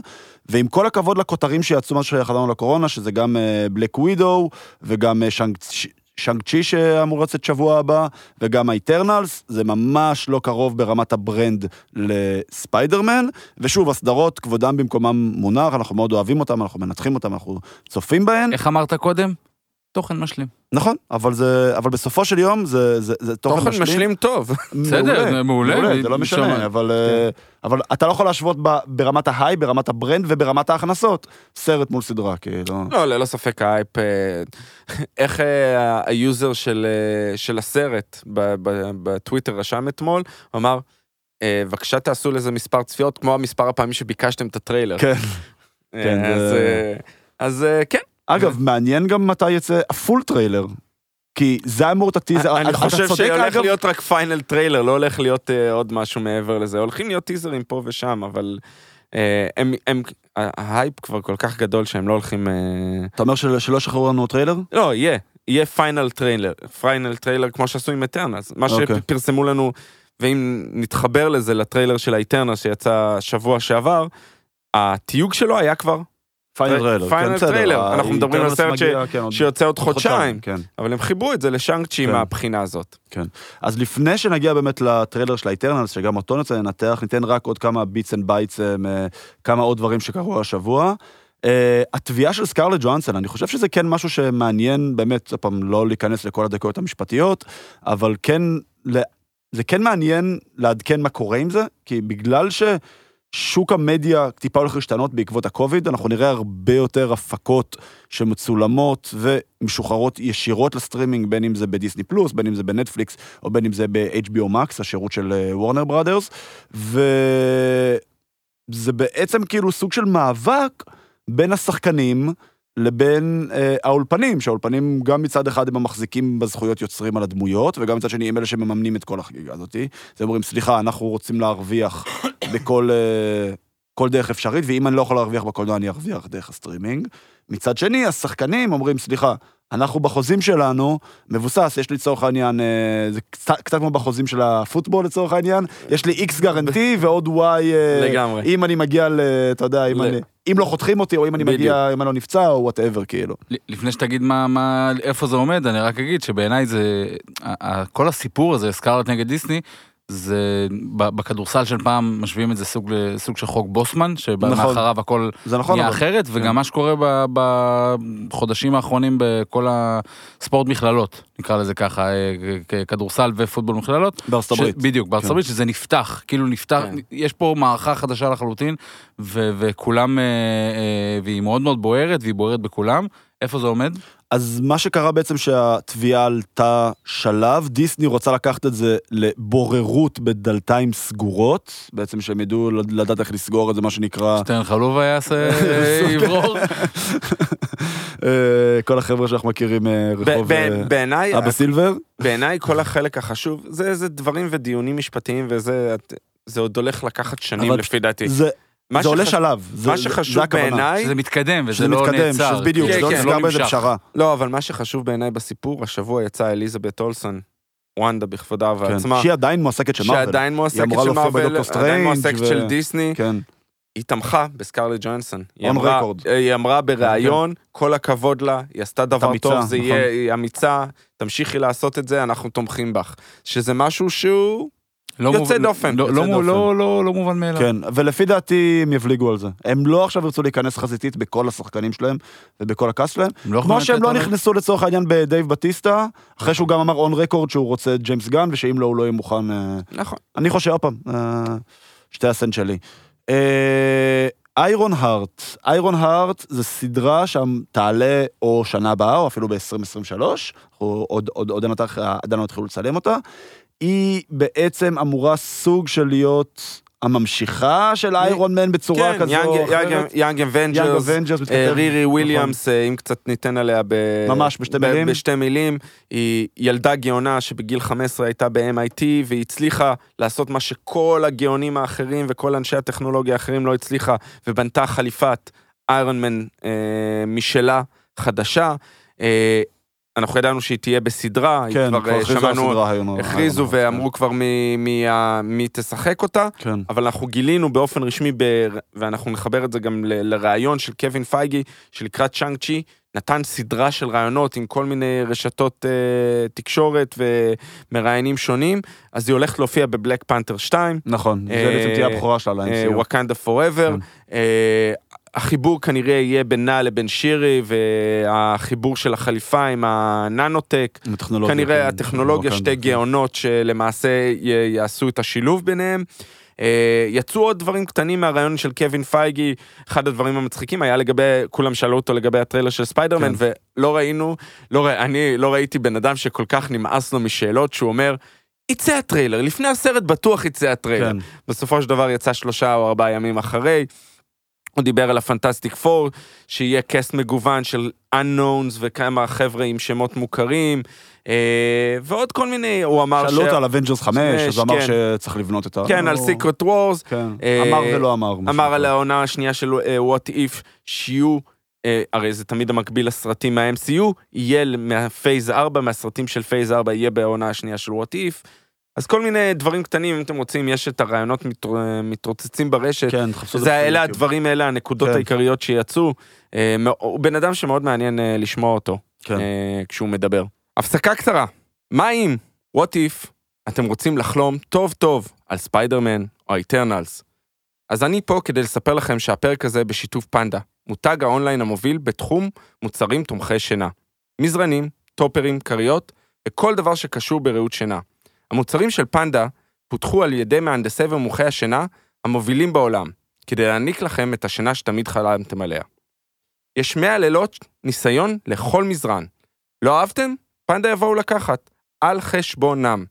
ועם כל הכבוד לכותרים שיצאו מה שחזרנו לקורונה, שזה גם בלק ווידו, וגם אה, שאנג... צ'י שאמור לצאת שבוע הבא, וגם האיטרנלס, זה ממש לא קרוב ברמת ה brand לספיידרמן, ושוב, הסדרות, כבודם במקומם מונח, אנחנו מאוד אוהבים אותם, אנחנו מנתחים אותם, אנחנו צופים בהן, איך אמרת קודם? תוכן משלים. נכון, אבל זה, אבל בסופו של יום זה, זה, זה תוכן, תוכן משלים. משלים טוב. [laughs] בסדר, זה מעולה. מעולה, זה לא משנה, אבל, אה, אבל אתה לא יכול להשוות ב- ברמת ההיי, ברמת ה brand וברמת ההכנסות, סרט מול סדרה, כאילו. לא, ללא ספק האייפ, אה, איך ה user של, אה, של הסרט ב- ב- בטוויטר רשם אתמול, הוא אמר, בבקשה תעשו לזה מספר צפיות, כמו המספר הפעמים שביקשתם את הטריילר. כן. כן, אז, זה- אז כן, אגב, מעניין גם מתי יצא ה full טריילר. כי זה אמור את הטיזר, אני חושב שהולך להיות רק final טריילר, לא הולך להיות אה, עוד משהו מעבר לזה. הולכים להיות טיזרים פה ושם, אבל אה, הם, ההייפ כבר כל כך גדול שהם לא הולכים... אה, אתה אומר של- שלא שחררו לנו טריילר? לא, יהיה, יהיה final טריילר, final טריילר כמו שעשו עם איטרנלס, מה אוקיי. שפרסמו לנו, ואם נתחבר לזה לטריילר של האיטרנס שיצא שבוע שעבר, התיוג שלו היה כבר final טריילר, final כן, בסדר. טריילר, אנחנו מדברים על סרט ש- כן, שיוצא עוד חודשיים, כן. אבל הם חיברו את זה לשאנג צ'י כן. מהבחינה הזאת. אז לפני שנגיע באמת לטריילר של האיטרנלס, שגם אותו נרצה לנתח, ניתן רק עוד כמה bits and bytes, כמה עוד דברים שקרו השבוע. Uh, התביעה של סקארלט ג'ואנסון, אני חושב שזה כן משהו שמעניין, באמת, עוד פעם, לא להיכנס לכל הדקויות המשפטיות, אבל כן, זה כן מעניין לעדכן מה קורה עם זה, כי בגלל ששוק המדיה טיפה הולך להשתנות בעקבות הקוביד, אנחנו נראה הרבה יותר הפקות שמצולמות ומשוחררות ישירות לסטרימינג, בין אם זה בדיסני פלוס, בין אם זה בנטפליקס, או בין אם זה ב-HBO Max, השירות של וורנר בראדרס, וזה בעצם כאילו סוג של מאבק בין השחקנים לבין אה, האולפנים, שהאולפנים גם מצד אחד הם המחזיקים בזכויות יוצרים על הדמויות, וגם מצד שני הם אלה שמממנים את כל החגיגה הזאתי. אז הם אומרים, סליחה, אנחנו רוצים להרוויח בכל אה, כל דרך אפשרית, ואם אני לא יכול להרוויח בקולנוע, אני ארוויח דרך הסטרימינג. מצד שני, השחקנים אומרים, סליחה, אנחנו בחוזים שלנו, מבוסס, יש לי לצורך העניין, אה, זה קצת, קצת כמו בחוזים של הפוטבול לצורך העניין, יש לי X guaranteed [laughs] ועוד Y, אה, לגמרי. אם אני מגיע ל... אתה יודע, אם, ל- אני, אם לא חותכים אותי, או אם אני בדיוק. מגיע, אם אני לא נפצע, או whatever, כאילו. לפני שתגיד מה, מה, איפה זה עומד, אני רק אגיד שבעיניי זה, כל הסיפור הזה, סקארלט נגד דיסני, זה, בכדורסל של פעם משווים את זה סוג, סוג של חוק בוסמן, שמאחריו הכל זה נכון, נהיה אבל... אחרת, וגם מה שקורה ב- בחודשים האחרונים בכל הספורט מכללות, נקרא לזה ככה, אה, כדורסל ופוטבול מכללות. בארצות הברית. בדיוק, בארצות כן. הברית שזה נפתח, כאילו נפתח, כן. יש פה מערכה חדשה לחלוטין, ו- וכולם, אה, אה, והיא מאוד מאוד בוערת, והיא בוערת בכולם. איפה זה עומד? אז מה שקרה בעצם שהתביעה עלתה שלב, דיסני רוצה לקחת את זה לבוררות בדלתיים סגורות, בעצם שהם ידעו לדעת איך לסגור את זה, מה שנקרא, שטרן חלובה יעשה אה, [laughs] יברור? [laughs] אה, כל החבר'ה שאנחנו מכירים אה, רחוב אה, אבא סילבר. בעיניי כל החלק החשוב, זה דברים ודיונים משפטיים וזה, זה עוד הולך לקחת שנים לפי דעתי. זה זה עולה שלב, זה- מה זה- שחשוב. בעיניי, שזה מתקדם וזה שזה לא מתקדם, נעצר. שזה בדיוק, כן, שזה לא כן, נסגר לא באיזה נמשך. פשרה. לא, אבל מה שחשוב בעיניי בסיפור, השבוע יצאה אליזבת אולסון, וונדה בכבודה כן. ובעצמה, שהיא עדיין מועסקת של מארוול. שעדיין מועסקת אמורה של להופיע מארוול, בדוקטור עדיין מועסקת ו- של דיסני, כן. היא תמכה בסקארלט ג'ונסון. אמרה- record. היא אמרה בריאיון, כל הכבוד לה, היא עשתה דבר טוב, זה נכון. יהיה, אמיצה, תמשיכי לעשות את זה, אנחנו תומכים בך. שזה משהו שהוא... לא יוצא מובן- דופן, לא- יוצא לא- דופן. לא- לא לא מובן מאליו. כן, ולפי דעתי הם יבליגו על זה. הם לא עכשיו ירצו להיכנס חזיתית בכל השחקנים שלהם ובכל ה cast שלהם, הם לא כמו שהם לא נכנסו לצורך העניין בדייב בטיסטה, אחרי שהוא גם אמר on record שהוא רוצה ג'יימס גן, ושאם לא הוא לא יהיה מוכן... אה, נכון. אני חושב, עוד פעם, אה, שתי הסנט שלי. איירון הארט, איירון הארט זה סדרה שם תעלה או שנה הבאה, או אפילו ב-2023, אנחנו עוד, עוד, עוד אין אותה, עדיין לא התחילו לצלם אותה. היא בעצם אמורה סוג של להיות הממשיכה של איירון מן בצורה כן, כזו או אחרת. יאנג יאנג אבנג'רס, אה. רירי. וויליאמס, אה, אם קצת ניתן עליה ב... ממש, בשתי ב- מילים. בשתי מילים. היא ילדה גאונה שבגיל 15 הייתה ב-MIT, והיא הצליחה לעשות מה שכל הגאונים האחרים וכל אנשי הטכנולוגיה האחרים לא הצליחה, ובנתה חליפת איירון מן אה, משלה, חדשה. אה, אנחנו ידענו שהיא תהיה בסדרה, היא כן, כבר כבר אה, שמענו. הכריזו ואמרו כבר מי- מי מי תשחק אותה. כן. אבל אנחנו גילינו באופן רשמי, ב... ואנחנו נחבר את זה גם ל... לראיון של קווין פייגי, שלקראת צ'אנג צ'י, נתן סדרה של ראיונות עם כל מיני רשתות אה, תקשורת ומראיינים שונים, אז היא הולכת להופיע בבלק פנתר 2, נכון, זה אה, בעצם תהיה הבכורה שלה אה, ל-MCU. וואקנדה פוראבר. כן. החיבור כנראה יהיה בינה לבין שירי, והחיבור של החליפה עם ה nanotech. עם הטכנולוגיה, כנראה כן, הטכנולוגיה, של שתי ווקנדה, גאונות שלמעשה יעשו את השילוב ביניהם. אה, יצאו עוד דברים קטנים מהראיון של קווין פייגי, אחד הדברים המצחיקים היה לגבי, כולם שאלו אותו לגבי הטריילר של ספיידרמן, כן. ולא ראינו, לא, אני לא ראיתי בן אדם שכל כך נמאס לו משאלות, שהוא אומר, יצא הטריילר, לפני הסרט בטוח יצא הטריילר. כן. בסופו של דבר יצא שלושה או ארבעה ימים אחרי. הוא דיבר על הפנטסטיק פור, שיהיה cast מגוון של unknowns וכמה חבר'ה עם שמות מוכרים, אה, ועוד כל מיני, הוא אמר שאלו אותו על אבנג'רס 5, אז הוא אמר כן. שצריך לבנות את ה... כן, על הוא- סיקרט וורס, כן, אה, אמר ולא אמר. אמר. על העונה השנייה של אה, What If, שיהיו, אה, הרי זה תמיד המקביל לסרטים מה-MCU, יהיה מה phase 4, מהסרטים של phase 4, יהיה בעונה השנייה של What If. אז כל מיני דברים קטנים, אם אתם רוצים, יש את הראיונות מתר- מתרוצצים ברשת. כן, תחפשו את זה אלה. הדברים, אלה הנקודות כן. העיקריות שיצאו. אה, הוא בן אדם שמאוד מעניין אה, לשמוע אותו כן. אה, כשהוא מדבר. הפסקה קצרה. מה אם, what if, אתם רוצים לחלום טוב טוב על ספיידרמן או איטרנלס? אז אני פה כדי לספר לכם שהפרק הזה בשיתוף פנדה, מותג האונליין המוביל בתחום מוצרים תומכי שינה. מזרנים, טופרים, כריות וכל דבר שקשור בראות שינה. המוצרים של פנדה פותחו על ידי מהנדסי ומומחי השינה המובילים בעולם, כדי להעניק לכם את השינה שתמיד חלמתם עליה. יש 100 לילות ניסיון לכל מזרן. לא אהבתם? פנדה יבואו לקחת, על חשבונם.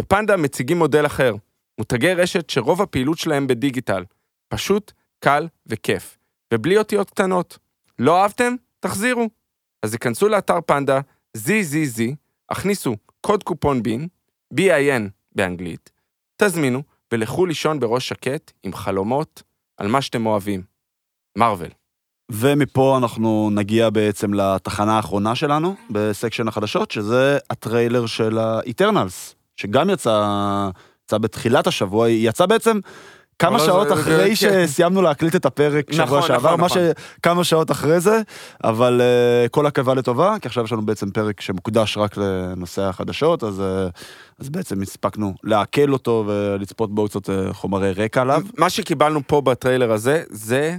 בפנדה מציגים מודל אחר, מותגי רשת שרוב הפעילות שלהם בדיגיטל. פשוט, קל וכיף. ובלי אותיות קטנות. לא אהבתם? תחזירו. אז היכנסו לאתר פנדה, ZZZ, הכניסו קוד קופון בין, BIN באנגלית, תזמינו ולכו לישון בראש שקט עם חלומות על מה שאתם אוהבים. מארוול. ומפה אנחנו נגיע בעצם לתחנה האחרונה שלנו ב section החדשות, שזה הטריילר של האיטרנלס, שגם יצא, יצא בתחילת השבוע, יצא בעצם כמה אבל שעות זה- זה- אחרי כן. שסיימנו להקליט את הפרק שבוע נכון, שעבר, נכון, מה נכון. שכמה שעות אחרי זה, אבל uh, כל עכבה לטובה, כי עכשיו יש לנו בעצם פרק שמוקדש רק לנושא החדשות, אז, uh, אז בעצם הספקנו לעכל אותו ולצפות בו קצת uh, חומרי רקע עליו. מה שקיבלנו פה בטריילר הזה, זה,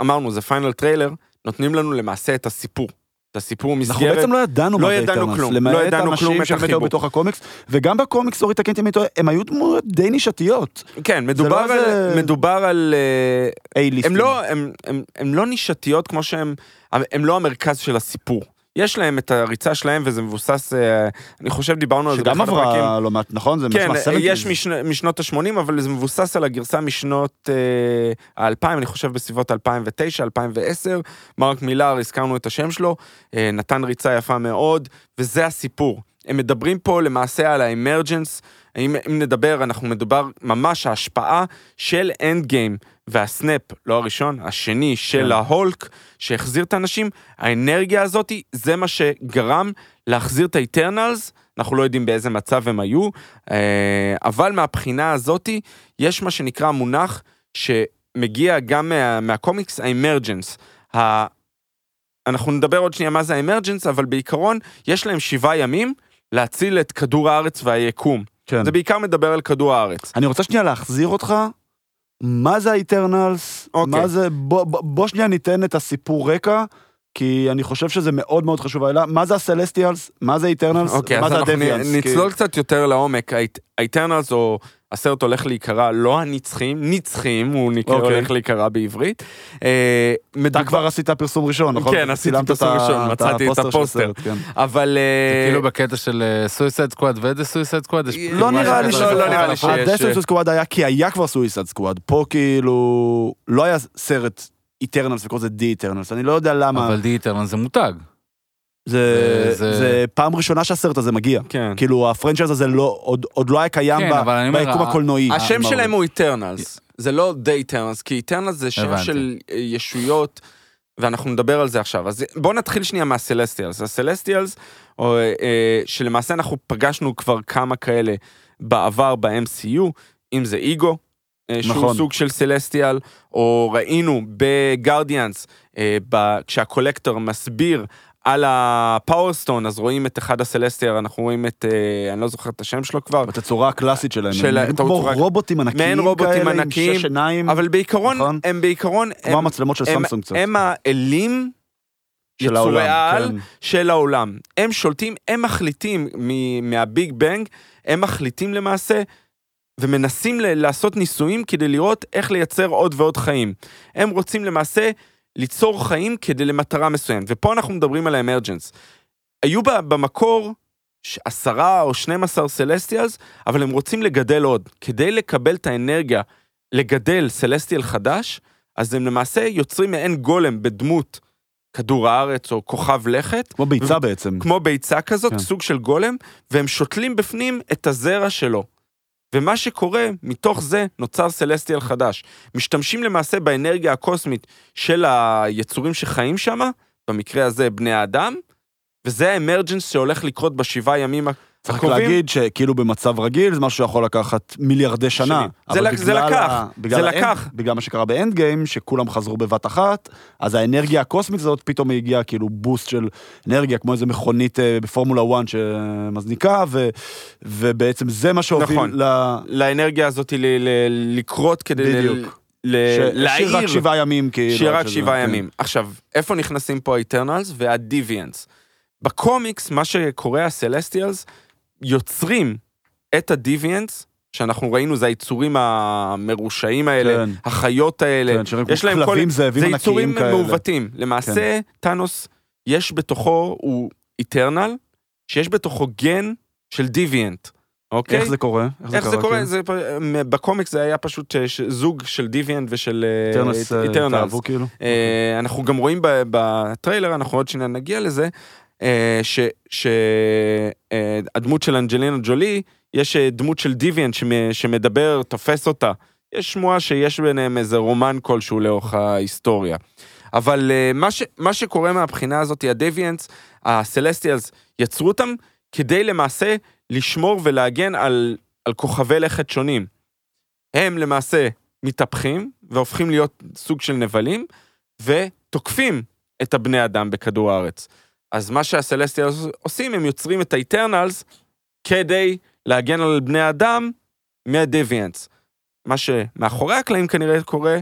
אמרנו, זה final טריילר, נותנים לנו למעשה את הסיפור. את הסיפור אנחנו מסגרת. בעצם לא ידענו לא מה זה ידענו כלום, לא למעט ידענו כלום את החיבור. בתוך הקומיקס, וגם בקומיקס, אורי תקן אותי אם אני טועה, הם היו דמויות די נישתיות. כן, מדובר לא על, מדובר על, אה, A-ליסטים. הם לא, הם, הם, הם לא נישתיות כמו שהם, הם לא המרכז של הסיפור. יש להם את הריצה שלהם וזה מבוסס, אה, אני חושב דיברנו על זה שגם באחד הפרקים. עברה לא מעט, נכון? זה כן, יש 70s. משנ... משנות ה-80, אבל זה מבוסס על הגרסה משנות אה, ה-2000, אני חושב בסביבות 2009, 2010. מרק מילר, הזכרנו את השם שלו, אה, נתן ריצה יפה מאוד, וזה הסיפור. הם מדברים פה למעשה על ה emergence, אם, אם נדבר, אנחנו מדבר ממש ההשפעה של אנד גיים וה snap, לא הראשון, השני של כן. ההולק, שהחזיר את האנשים, האנרגיה הזאת, זה מה שגרם להחזיר את האיטרנלס, אנחנו לא יודעים באיזה מצב הם היו, אה, אבל מהבחינה הזאת, יש מה שנקרא מונח שמגיע גם מה, מהקומיקס, ה emergence. אנחנו נדבר עוד שנייה מה זה ה Emergence, אבל בעיקרון, יש להם שבעה ימים להציל את כדור הארץ והיקום. כן. זה בעיקר מדבר על כדור הארץ. אני רוצה שנייה להחזיר אותך. מה זה ה Eternals? אוקיי. מה זה... בוא, בוא, בוא שנייה ניתן את הסיפור רקע, כי אני חושב שזה מאוד מאוד חשוב. העלה. מה זה ה Celestials? מה זה ה Eternals? אוקיי, אז זה אנחנו ה Deviants? נצלול קצת יותר לעומק. ה Eternals, או הסרט הולך להיקרא לא הנצחים, נצחים, הוא נקרא, אוקיי. הולך להיקרא בעברית. אה, אתה כבר עשית פרסום ראשון, נכון? כן, עשיתי פרסום את ה- ראשון, מצאתי את הפוסטר. הסרט, כן. אבל... אה, כאילו בקטע של Suicide Squad וזה Suicide Squad, לא לא משהו נראה לי. לא, לא נראה לי שיש- The Suicide Squad היה כי היה כבר Suicide Squad. פה כאילו... לא היה סרט Eternals וכל זה The Eternals. אני לא יודע למה. אבל The Eternals זה מותג. זה, זה- זה- זה פעם ראשונה שהסרט הזה מגיע. כן. כאילו ה franchise הזה לא, עוד, עוד לא היה קיים כן, ב- ביקום ה- הקולנועי. השם מה- שלהם הוא Eternals, זה לא The Eternals, כי Eternals זה שם הבנתי. של אה, ישויות, ואנחנו נדבר על זה עכשיו. אז בואו נתחיל שנייה מה Celestials. ה Celestials, או, אה, שלמעשה אנחנו פגשנו כבר כמה כאלה בעבר ב-MCU, אם זה איגו, אה, שהוא נכון. סוג של Celestial, או ראינו ב Guardians, אה, ב- כשה Collector מסביר על ה Power Stone, אז רואים את אחד ה Celestial, אנחנו רואים את, אה, אני לא זוכר את השם שלו כבר, בתצורה הקלאסית שלהם. של- הם את כמו הצורה- רובוטים ענקיים מעין רובוטים כאלה, ענקיים, עם שש עיניים, אבל בעיקרון, נכון. הם בעיקרון, כמו הם, המצלמות של סמסונג קצת. הם האלים של העולם, העל כן. של העולם. הם שולטים, הם מחליטים מ- מהביג בנג, הם מחליטים למעשה ומנסים ל- לעשות ניסויים כדי לראות איך לייצר עוד ועוד חיים. הם רוצים למעשה ליצור חיים כדי למטרה מסוימת, ופה אנחנו מדברים על האמרג'נס. היו ב- במקור עשרה או 12 סלסטיאלס, אבל הם רוצים לגדל עוד. כדי לקבל את האנרגיה לגדל סלסטיאל חדש, אז הם למעשה יוצרים מעין גולם בדמות כדור הארץ או כוכב לכת, כמו ביצה בעצם. כמו ביצה כזאת, כן. סוג של גולם, והם שותלים בפנים את הזרע שלו. ומה שקורה, מתוך זה נוצר סלסטיאל חדש. משתמשים למעשה באנרגיה הקוסמית של היצורים שחיים שם, במקרה הזה בני האדם, וזה האמרג'נס שהולך לקרות בשבעה ימים צריך רק הקרובים- להגיד שכאילו במצב רגיל זה משהו שיכול לקחת מיליארדי שנה. אבל זה לק- זה בגלל לקח, ה- בגלל זה האנד- לקח. בגלל מה שקרה באנד גיים, שכולם חזרו בבת אחת, אז האנרגיה הקוסמית הזאת פתאום הגיעה כאילו בוסט של אנרגיה, כמו איזה מכונית אה, בפורמולה 1 שמזניקה, ו, ובעצם זה מה שהוביל נכון. ל... לאנרגיה הזאת ל- ל- לקרות כדי ל- בדיוק. ל- ש- להעיר. שרק שבעה ימים כאילו. עד רק שבעה כן. ימים. עכשיו, איפה נכנסים פה האיטרנלס והדיוויאנס? בקומיקס, מה שקורה, הסלסטיאלס יוצרים את הדיוויאנס, שאנחנו ראינו, זה היצורים המרושעים האלה, כן. החיות האלה, כן, יש להם כל... זה יצורים. מעוותים. למעשה, טאנוס, יש בתוכו, הוא איטרנל, שיש בתוכו גן של דיוויאנט, אוקיי? איך זה קורה? איך זה קורה? כן? זה, בקומיקס זה היה פשוט אה, ש- זוג של Deviant ושל Eternals, אה, Eternals. התאהבו כאילו? אה, אנחנו גם רואים ב- בטריילר, אנחנו עוד שניה נגיע לזה, אה, שהדמות של אנג'לינה ג'ולי, יש אה, דמות של Deviant שמ- שמדבר, תופס אותה. יש שמועה שיש ביניהם איזה רומן כלשהו לאורך ההיסטוריה. אבל אה, מה, ש, מה שקורה מהבחינה הזאת, ה Deviants, הסלסטיאלס, יצרו אותם כדי למעשה לשמור ולהגן על, על כוכבי לכת שונים. הם למעשה מתהפכים והופכים להיות סוג של נבלים, ותוקפים את הבני אדם בכדור הארץ. אז מה שהסלסטיאלס עושים, הם יוצרים את האיטרנלס כדי להגן על בני אדם מהדביאנס. מה שמאחורי הקלעים כנראה קורה,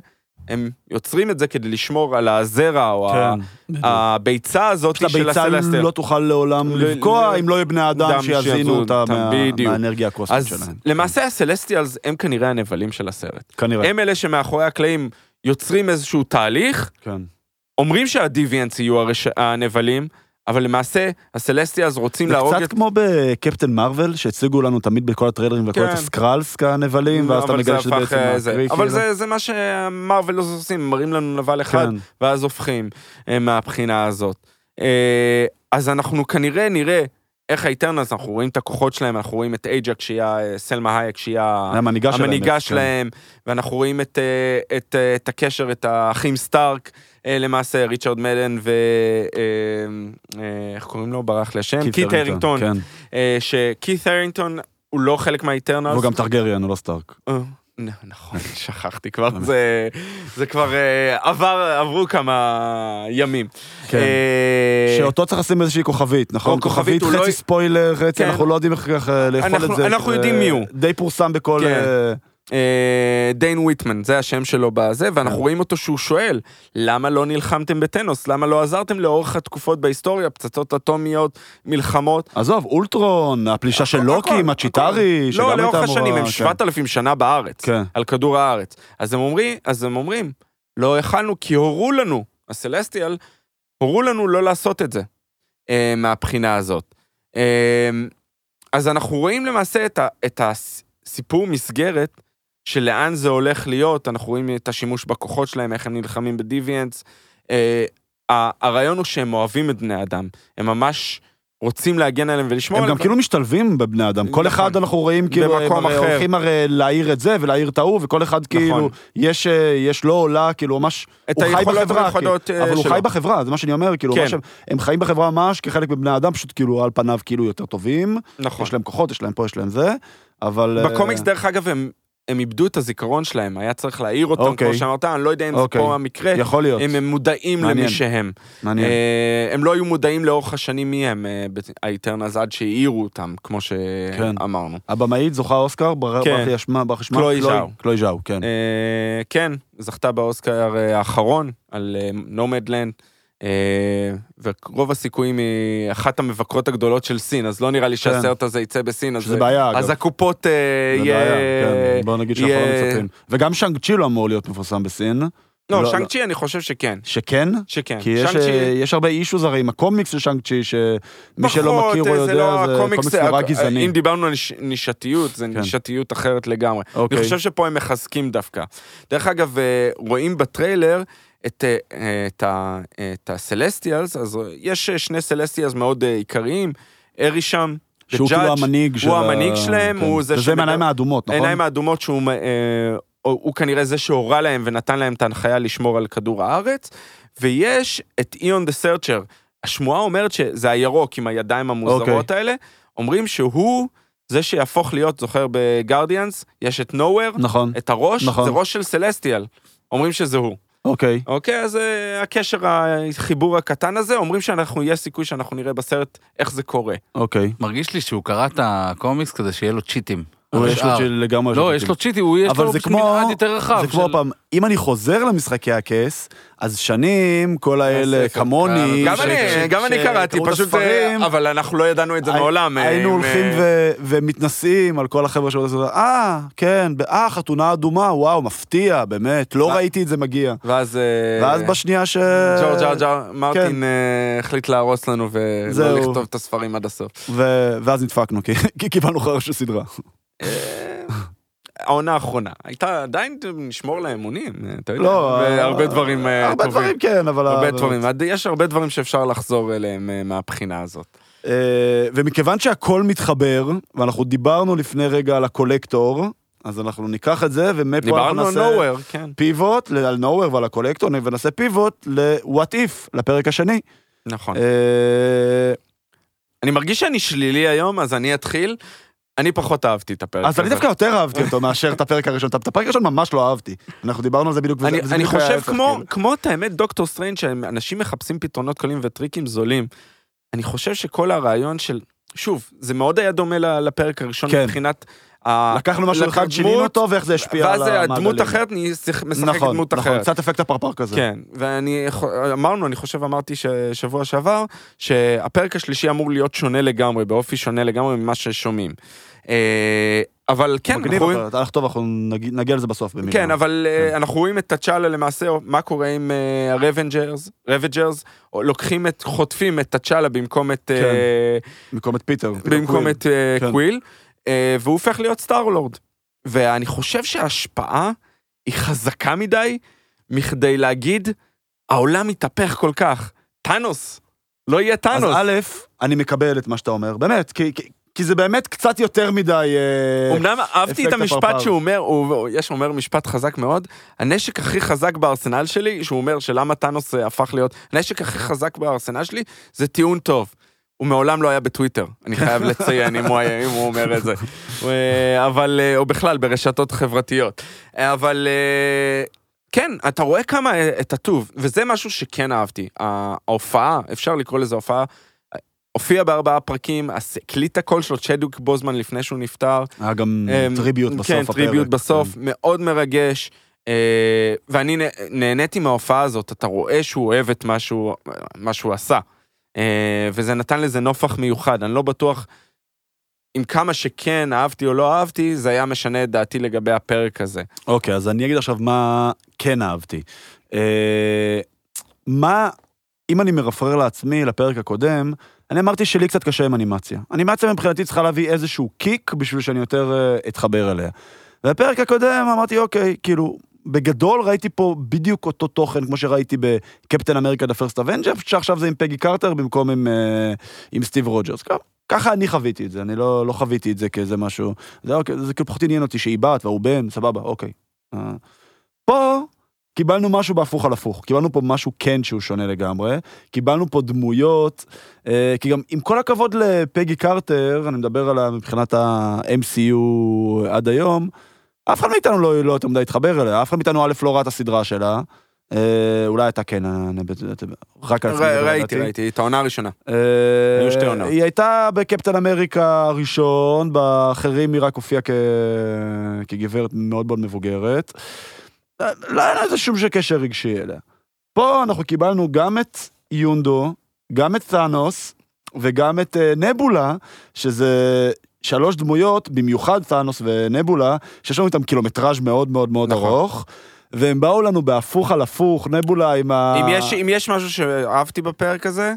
הם יוצרים את זה כדי לשמור על הזרע או כן. הביצה הזאת פשוט של הביצה הסלסטיאל. לא תוכל לעולם ל- לבקוע ל- אם לא יהיה בני אדם שיזינו אותה מה-. מהאנרגיה הקוסמית אז שלהם. למעשה הסלסטיאלס הם כנראה הנבלים של הסרט. כנראה. הם אלה שמאחורי הקלעים יוצרים איזשהו תהליך, כן. אומרים שהדיוויאנס יהיו הרש... הנבלים, אבל למעשה הסלסטיאלס רוצים זה להרוג קצת את... כמו בקפטן מרוויל, שהציגו לנו תמיד בכל הטריילרים וכל כן. את הסקרלס כנבלים, ואז אתה זה מגלה שזה בעצם אה, זה. הקרי, אבל כאילו. זה, זה מה שמרוויל עושים, הם מראים לנו נבל אחד, כן. ואז הופכים אה, מהבחינה הזאת. אה, אז אנחנו כנראה נראה איך ה Eternals, אנחנו רואים את הכוחות שלהם, אנחנו רואים את אייג'ק שהיא סלמה הייק שהיא המנהיגה שלהם. כן. שלהם, ואנחנו רואים את, את, אה, את הקשר, את האחים סטארק, למעשה, ריצ'רד מדן ו... אה, אה, איך קוראים לו? ברח לי השם? קיט הרינגטון. כן. אה, שקיט הרינגטון הוא לא חלק מה Eternals. והוא גם טרגריאן, הוא לא סטארק. אה, נכון, [laughs] שכחתי כבר, זה, זה כבר אה, עבר, עברו כמה ימים. כן. אה, שאותו צריך לשים איזושהי כוכבית, נכון? או כוכבית, הוא חצי לא- ספוילר, חצי, כן. אנחנו לא יודעים איך אה, לאכול את זה. אנחנו יודעים מי הוא. די פורסם בכל... כן. אה, אה, דיין וויטמן, זה השם שלו בזה, ואנחנו כן. רואים אותו שהוא שואל, למה לא נלחמתם בטנוס? למה לא עזרתם לאורך התקופות בהיסטוריה, פצצות אטומיות, מלחמות? עזוב, אולטרון, הפלישה של לוקי, הכל. מצ'יטרי, שגם לא, הייתה לאורך אמורה... השנים, הם כן. 7,000 שנה בארץ, כן. על כדור הארץ. אז הם אומרים, לא יכלנו כי הורו לנו, הסלסטיאל, הורו לנו לא לעשות את זה, אה, מהבחינה הזאת. אה, אז אנחנו רואים למעשה את הסיפור מסגרת של לאן זה הולך להיות, אנחנו רואים את השימוש בכוחות שלהם, איך הם נלחמים בדיוויאנס. אה, הרעיון הוא שהם אוהבים את בני אדם, הם ממש רוצים להגן עליהם ולשמור הם עליהם. גם כאילו משתלבים בבני אדם, כל נכון. אחד אנחנו רואים כאילו, במקום הם אחר. הולכים הרי להעיר את זה ולהעיר את ההוא, וכל אחד כאילו, יש אה, יש לו עולה, כאילו ממש, הוא חי בחברה, כאילו, אה, אבל הוא שלו. חי בחברה, זה מה שאני אומר, כאילו, כן. שהם- הם חיים בחברה ממש כחלק מבני אדם, פשוט כאילו על פניו כאילו יותר טובים, נכון. יש להם כוחות, יש להם פה, יש להם זה, אבל... אה, בקומיקס, דרך אגב, הם, הם איבדו את הזיכרון שלהם, היה צריך להעיר אותם, אוקיי. כמו שאמרת, אני לא יודע אם אוקיי. זה פה המקרה, יכול להיות, אם הם מודעים מעניין. למי שהם. מעניין. אה, הם לא היו מודעים לאורך השנים מי הם, אה, ה Eternals, עד שהעירו אותם, כמו כן. שאמרנו. הבמאית זוכה אוסקר, בר- כן. ברח לי השמה, ברח שמה, קלוי ז'או. קלוי ז'או, כן. אה, כן, זכתה באוסקר אה, האחרון על נומדלנד. ורוב הסיכויים היא אחת המבקרות הגדולות של סין, אז לא נראה לי שהסרט הזה יצא בסין, אז שזה בעיה, אז אגב. הקופות אה, זה יהיה... בעיה, כן, בוא נגיד שאנחנו לא מצפים. וגם שאנג צ'י לא אמור להיות מפורסם בסין. לא, לא, שאנג צ'י אני חושב שכן, שכן? שכן. כי יש, אה, הרבה אישוס הרי עם הקומיקס של שאנג צ'י, שמי שלא מכיר או זה יודע, לא זה הקומיקס, קומיקס נורא גזעני. אם דיברנו על ניש- נישתיות, זה כן. נישתיות אחרת לגמרי. אוקיי. אני חושב שפה הם מחזקים דווקא. דרך אגב, אה, רואים בטריילר את, אה, את, את ה Celestials, אז יש אה, שני Celestials מאוד אה, עיקריים, אראישם, שהוא כאילו המנהיג של הוא המנהיג שלהם, כן. הוא זה וזה שמדבר- עם העיניים האדומות, נכון? העיניים האדומות שהוא הוא, כנראה זה שהורה להם ונתן להם את ההנחיה לשמור על כדור הארץ, ויש את איון דה סרצ'ר. השמועה אומרת שזה הירוק עם הידיים המוזרות אוקיי. האלה, אומרים שהוא זה שיהפוך להיות, זוכר בגרדיאנס, יש את nowhere, נכון, את הראש, נכון. זה ראש של סלסטיאל. אומרים שזה הוא. אוקיי. אוקיי, אז אה, הקשר, החיבור הקטן הזה, אומרים שאנחנו, יש סיכוי שאנחנו נראה בסרט איך זה קורה. אוקיי. מרגיש לי שהוא קרא את הקומיקס כדי שיהיה לו צ'יטים. הוא יש לו. של- לגמרי... לא, יש לו צ'יטים, הוא יש לו מנעד יותר רחב. זה כמו פעם, אם אני חוזר למשחקי הכס, אז שנים כל האלה כמוני, גם אני, קראתי, פשוט, אה, אבל אנחנו לא ידענו את זה מעולם. אה, היינו הולכים אה, ו- ומתנסים על כל החבר'ה עשו, אה, כן, אה, חתונה אדומה, וואו, מפתיע, באמת, לא. ראיתי את זה מגיע. ואז... ואז בשנייה ש... ג'ורג' ג'ורג' ג'ורג' מרטין החליט להרוס לנו ולא. לכתוב את הספרים עד הסוף. ואז נדפקנו, כי- קיבלנו חרא של סדרה. העונה האחרונה. הייתה עדיין נשמור לה אמונים, אה, אתה יודע, לא, אה, דברים אה, הרבה טובים. דברים כן, אבל... הרבה דברים, יש הרבה דברים שאפשר לחזור אליהם אה, מהבחינה הזאת. אה, ומכיוון שהכל מתחבר, ואנחנו דיברנו לפני רגע על הקולקטור, אז אנחנו ניקח את זה, ומפה אנחנו דיברנו על נעשה nowhere, כן, פיבוט, על nowhere ועל הקולקטור, ונעשה פיבוט ל-what if, לפרק השני. נכון. אה, אני מרגיש שאני שלילי היום, אז אני אתחיל. אני פחות אהבתי את הפרק אז הזה. אני דווקא יותר אהבתי אותו מאשר את הפרק הראשון. את הפרק הראשון ממש לא אהבתי. אנחנו דיברנו על זה בדיוק. אני, חושב כמו, כאילו. כמו את האמת דוקטור סטריינג, שאנשים מחפשים פתרונות קלים וטריקים זולים. אני חושב שכל הרעיון של, שוב, זה מאוד היה דומה לפרק הראשון כן. מבחינת... לקחנו משהו אחד, שינינו אותו, ואיך זה השפיע על ואז המעגלים. הדמות אחרת אני משחק נכון, דמות נכון, אחרת. קצת אפקט הפרפר כזה. כן, ואני, אמרנו, אני חושב, אמרתי שבוע שעבר, שהפרק השלישי אמור להיות שונה לגמרי, באופי שונה לגמרי ממה ששומעים. אה, אבל כן, מגניב, אנחנו רואים... אבל הלך טוב, אנחנו נגיע נגיע לזה בסוף במילה. כן, אבל אה, כן. אנחנו רואים את תצ'אלה למעשה, מה קורה עם אה, ה Ravagers, Ravagers, או לוקחים את, חוטפים את תצ'אלה במקום את, אה, כן. במקום את פיטר. במקום את אה, כן. קוויל, אה, והוא הופך להיות סטארלורד. ואני חושב שההשפעה היא חזקה מדי מכדי להגיד, העולם מתהפך כל כך. טאנוס, לא יהיה אז טאנוס. א', אני מקבל את מה שאתה אומר, באמת, כי- כי- כי זה באמת קצת יותר מדי... אה, אמנם אהבתי את המשפט. שהוא אומר, הוא, יש אומר משפט חזק מאוד, הנשק הכי חזק בארסנל שלי, שהוא אומר שלמה טאנוס אה, הפך להיות, הנשק הכי חזק בארסנל שלי, זה טיעון טוב. הוא מעולם לא היה בטוויטר, אני חייב לציין אם הוא, היה, אם הוא אומר את זה. [laughs] אה, אבל, או בכלל ברשתות חברתיות. אבל כן, אתה רואה כמה את הטוב, וזה משהו שכן אהבתי. ההופעה, אפשר לקרוא לזה הופעה, הופיע בארבעה פרקים, הקליט הקול שלו, צ'דוויק בוזמן לפני שהוא נפטר. היה גם אמ, tribute בסוף כן, הפרק. tribute בסוף, כן. מאוד מרגש. אה, ואני נה- נהניתי מההופעה הזאת, אתה רואה שהוא אוהב את מה שהוא, מה שהוא עשה. אה, וזה נתן לזה נופח מיוחד, אני לא בטוח עם כמה שכן אהבתי או לא אהבתי, זה היה משנה את דעתי לגבי הפרק הזה. אוקיי, אז אני אגיד עכשיו מה כן אהבתי. אה, מה, אם אני מרפרר לעצמי לפרק הקודם, אני אמרתי שלי קצת קשה עם אנימציה. אנימציה מבחינתי צריכה להביא איזשהו kick בשביל שאני יותר אה, אתחבר אליה. ובפרק הקודם אמרתי, אוקיי, כאילו, בגדול ראיתי פה בדיוק אותו תוכן כמו שראיתי ב Captain America The First Avenger, שעכשיו זה עם פגי קרטר במקום עם, אה, עם סטיב רוג'רס. ככה אני חוויתי את זה, אני לא, לא חוויתי את זה כאיזה משהו, זה, אוקיי, זה כאילו פחות עניין אותי שהיא בת והוא בן, סבבה, אוקיי. אה. פה קיבלנו משהו בהפוך על הפוך, קיבלנו פה משהו כן שהוא שונה לגמרי, קיבלנו פה דמויות, אה, כי גם עם כל הכבוד לפגי קרטר, אני מדבר עליה מבחינת ה-MCU עד היום, אף אחד מאיתנו לא, לא יותר מדי התחבר אליה, אף אחד מאיתנו א' לא ראה את הסדרה שלה, אה, אולי אתה כן, אני, רק על עצמי ר- לדעתי. ראיתי, ראיתי, את העונה הראשונה. אה, היו שתי עונות. היא הייתה בקפטן אמריקה הראשון, באחרים היא רק הופיעה כ... כגברת מאוד מאוד מבוגרת. לא לא היה לזה שום קשר רגשי אליה. פה אנחנו קיבלנו גם את יונדו, גם את תאנוס וגם את אה, נבולה, שזה שלוש דמויות, במיוחד תאנוס ונבולה, שיש לנו איתם קילומטראז' מאוד מאוד מאוד נכון. ארוך. והם באו לנו בהפוך על הפוך, נבולה עם ה... אם יש- אם יש משהו שאהבתי בפרק הזה,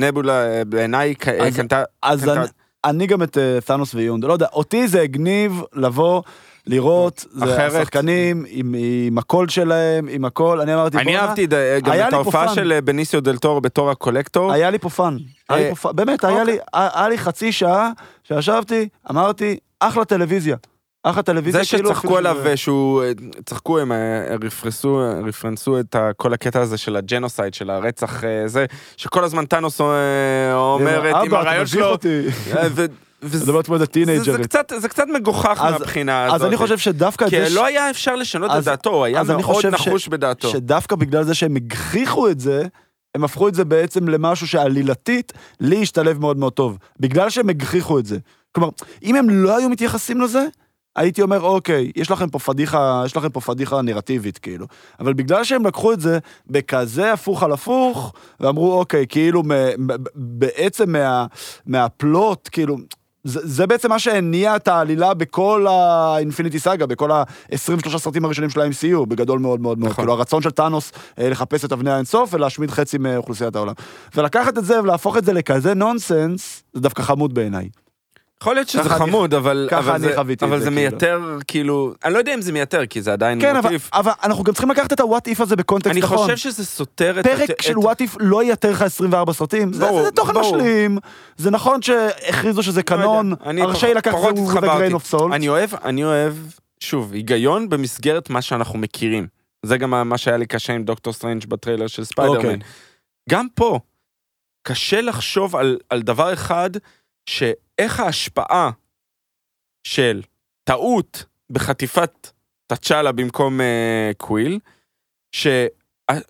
נבולה אה, בעיניי ק- אז- קנתה... אז קנתה- אני, אני גם את אה, תאנוס ויונדו, לא יודע, אותי זה הגניב לבוא, לראות, זה אחרת- השחקנים עם, עם הקול שלהם, עם הכל, אני אמרתי, אני אהבתי גם את ההופעה. של אה, בניסיו דל טורו בתור ה Collector. היה לי פה fun, אה, באמת, היה אוקיי. לי, היה היה לי חצי שעה שישבתי, אמרתי, אחלה טלוויזיה. אח הטלוויזיה זה כאילו... שצחקו אפילו עליו, שהוא, צחקו, הם אה, רפרסו, רפרנסו את כל הקטע הזה של הג'נוסייד, של הרצח אה, זה, שכל הזמן טאנוס אה, אומרת עם הרעיון שלו. אה, וזה- זה מדברת כמו איזה זה- טינג'רית. זה קצת- זה קצת מגוחך אז- מהבחינה הזאת. אז אני חושב שדווקא את כי זה... ש- לא היה אפשר לשנות את אז- דעתו, הוא היה אז אני מאוד חושב ש- נחוש בדעתו. שדווקא בגלל זה שהם הגחיכו את זה, הם הפכו את זה בעצם למשהו שעלילתית, לי השתלב מאוד מאוד טוב. בגלל שהם הגחיכו את זה. כלומר, אם הם לא היו מתייחסים לזה, הייתי אומר, אוקיי, יש לכם פה פדיחה, יש לכם פה פדיחה נרטיבית, כאילו. אבל בגלל שהם לקחו את זה בכזה הפוך על הפוך, ואמרו, אוקיי, כאילו, מ- בעצם מה, מהפלוט, כאילו, זה, זה בעצם מה שהניע את העלילה בכל האינפיניטי סאגה, בכל ה-23 סרטים הראשונים של ה-MCU, בגדול מאוד מאוד מאוד. נכון. כאילו הרצון של טאנוס אה, לחפש את אבני האינסוף ולהשמיד חצי מאוכלוסיית העולם. ולקחת את זה ולהפוך את זה לכזה נונסנס, זה דווקא חמוד בעיניי. יכול להיות שזה ככה אני- חמוד, אבל ככה אבל אני זה- חוויתי אבל זה, זה כאילו. מייתר, כאילו, אני לא יודע אם זה מייתר, כי זה עדיין כן, אבל, מוטיף. אבל אנחנו גם צריכים לקחת את הוואט איף הזה בקונטקסט אני נכון. חושב שזה סותר את... פרק את- של וואט איף לא ייתר לך 24 סרטים, זה, ברור, זה תוכן ברור. משלים, זה נכון שהכריזו שזה לא קנון, אני הרשאי לקחת את זה grain of salt. אני אוהב, אני אוהב, שוב, היגיון במסגרת מה שאנחנו מכירים. זה גם מה שהיה לי קשה עם דוקטור סטרנג' בטריילר של ספיידרמן. אוקיי. גם פה, קשה לחשוב על, על דבר אחד, שאיך ההשפעה של טעות בחטיפת תצ'אלה במקום אה, קוויל, ש...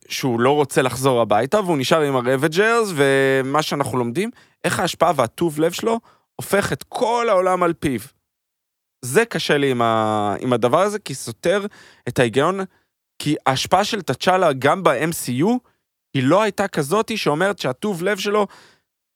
שהוא לא רוצה לחזור הביתה והוא נשאר עם ה ravagers ומה שאנחנו לומדים, איך ההשפעה והטוב לב שלו הופך את כל העולם על פיו. זה קשה לי עם, ה... עם הדבר הזה, כי סותר את ההיגיון, כי ההשפעה של תצ'אלה גם ב-MCU, היא לא הייתה כזאתי שאומרת שהטוב לב שלו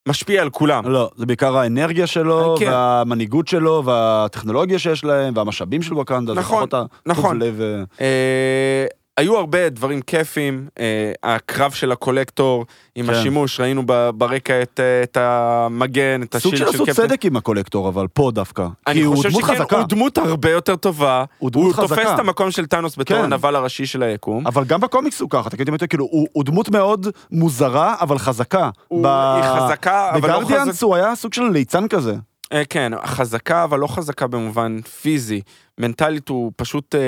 משפיע על כולם. לא, זה בעיקר האנרגיה שלו, כן. והמנהיגות שלו, והטכנולוגיה שיש להם, והמשאבים של ווקנדה, זה נכון, פחות הטוב נכון. לב, אה, אה, היו הרבה דברים כיפים, אה, הקרב של הקולקטור עם כן. השימוש, ראינו ב- ברקע את, אה, את המגן, את סוג השילד של של לעשות קפטן. צדק עם הקולקטור, אבל פה דווקא. אני כי הוא חושב דמות שכן, חזקה, הוא דמות הרבה יותר טובה, הוא דמות הוא תופס חזקה. את המקום של טאנוס בתור כן. הנבל הראשי של היקום. אבל גם בקומיקס הוא ככה, אותי, כאילו, הוא הוא דמות מאוד מוזרה, אבל חזקה. הוא- ב- היא חזקה, אבל לא חזקה. בגרדיאנס הוא היה סוג של ליצן כזה. אה, כן, חזקה, אבל לא חזקה במובן פיזי. מנטלית הוא פשוט אה,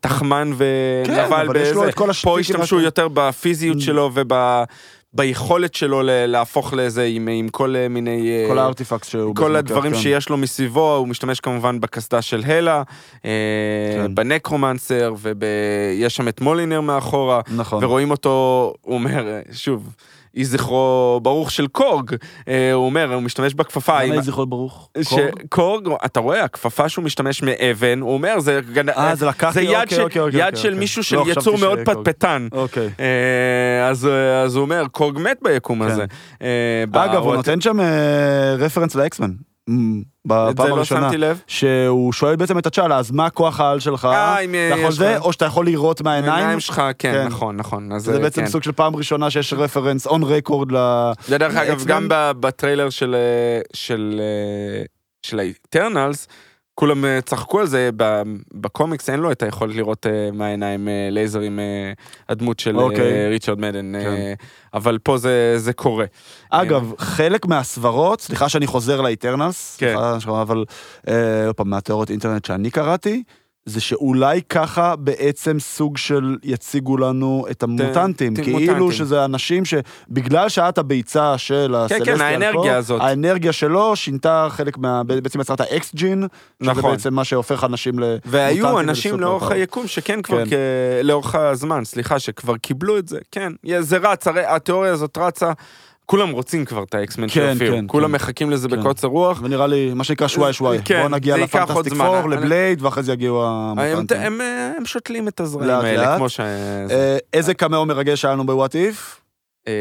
תחמן כן, ונבל. את כל פה. השתמשו יותר בפיזיות Mm. שלו וביכולת שלו ל- להפוך לזה עם, עם כל אה, מיני... אה, כל הארטיפקס שהוא... כל הדברים כן. שיש לו מסביבו, הוא משתמש כמובן בקסדה של הלה, אה, כן. בנקרומנסר, ויש שם את מולינר מאחורה, נכון. ורואים אותו, הוא אומר, שוב, יהי זכרו ברוך של קורג, אה, הוא אומר, הוא משתמש בכפפה. למה יהי זכרו ברוך? ש- קורג? קורג, אתה רואה, הכפפה שהוא משתמש מאבן, הוא אומר, זה, גנ- אה, זה זה יד, אוקיי, של, אוקיי, אוקיי, יד אוקיי, של אוקיי. מישהו של לא, יצור חשבתי מאוד. פטפטן. אוקיי. אה, אז, אז הוא אומר, קורג מת ביקום כן. הזה. אגב, הוא נותן שם reference לאקסמן. בפעם לא הראשונה. שהוא שואל בעצם את תצ'אלה, אז מה כוח העל שלך? אה, אם אתה יכול יש זה, לך- או שאתה יכול לירות מהעיניים? העיניים שלך, כן, כן. נכון, נכון. אז זה בעצם כן. סוג של פעם ראשונה שיש reference on record ל... זה דרך אגב? גם בטריילר של אה, של אה, של האיטרנלס, כולם אה, צחקו על זה, בקומיקס אין לו את היכולת לראות אה, מהעיניים אה, לייזר עם הדמות של אוקיי. אה, ריצ'רד מדן, כן. אבל פה זה זה קורה. אגב, חלק מהסברות, סליחה שאני חוזר לאיטרנלס, כן. סליחה, אבל עוד פעם, מהתיאוריות אינטרנט שאני קראתי, זה שאולי ככה בעצם סוג של יציגו לנו את המוטנטים, ת- כאילו מוטנטים. שזה אנשים שבגלל שאת הביצה של הסלסטיאל, האנרגיה הזאת. האנרגיה שלו שינתה חלק מה... בעצם יצרת אקס ג'ין, שזה נכון. בעצם מה שהופך אנשים ל... והיו אנשים לאורך. היקום שכן כבר, כן. כ- לאורך הזמן, סליחה, שכבר קיבלו את זה, כן, זה רץ, הרי התיאוריה הזאת רצה, כולם רוצים כבר את האקסמן כן, שיופיעו, כן, כולם כן. מחכים לזה כן. בקוצר רוח. ונראה לי, מה שנקרא שוואי שוואי. כן, בואו נגיע לפנטסטיק. פור, לבלייד, ואחרי זה יגיעו הם, המוטנטים. הם, הם שותלים את הזרעים האלה. כמו ש... אה, איזה קמאו מרגש היה לנו בוואט איף? אה,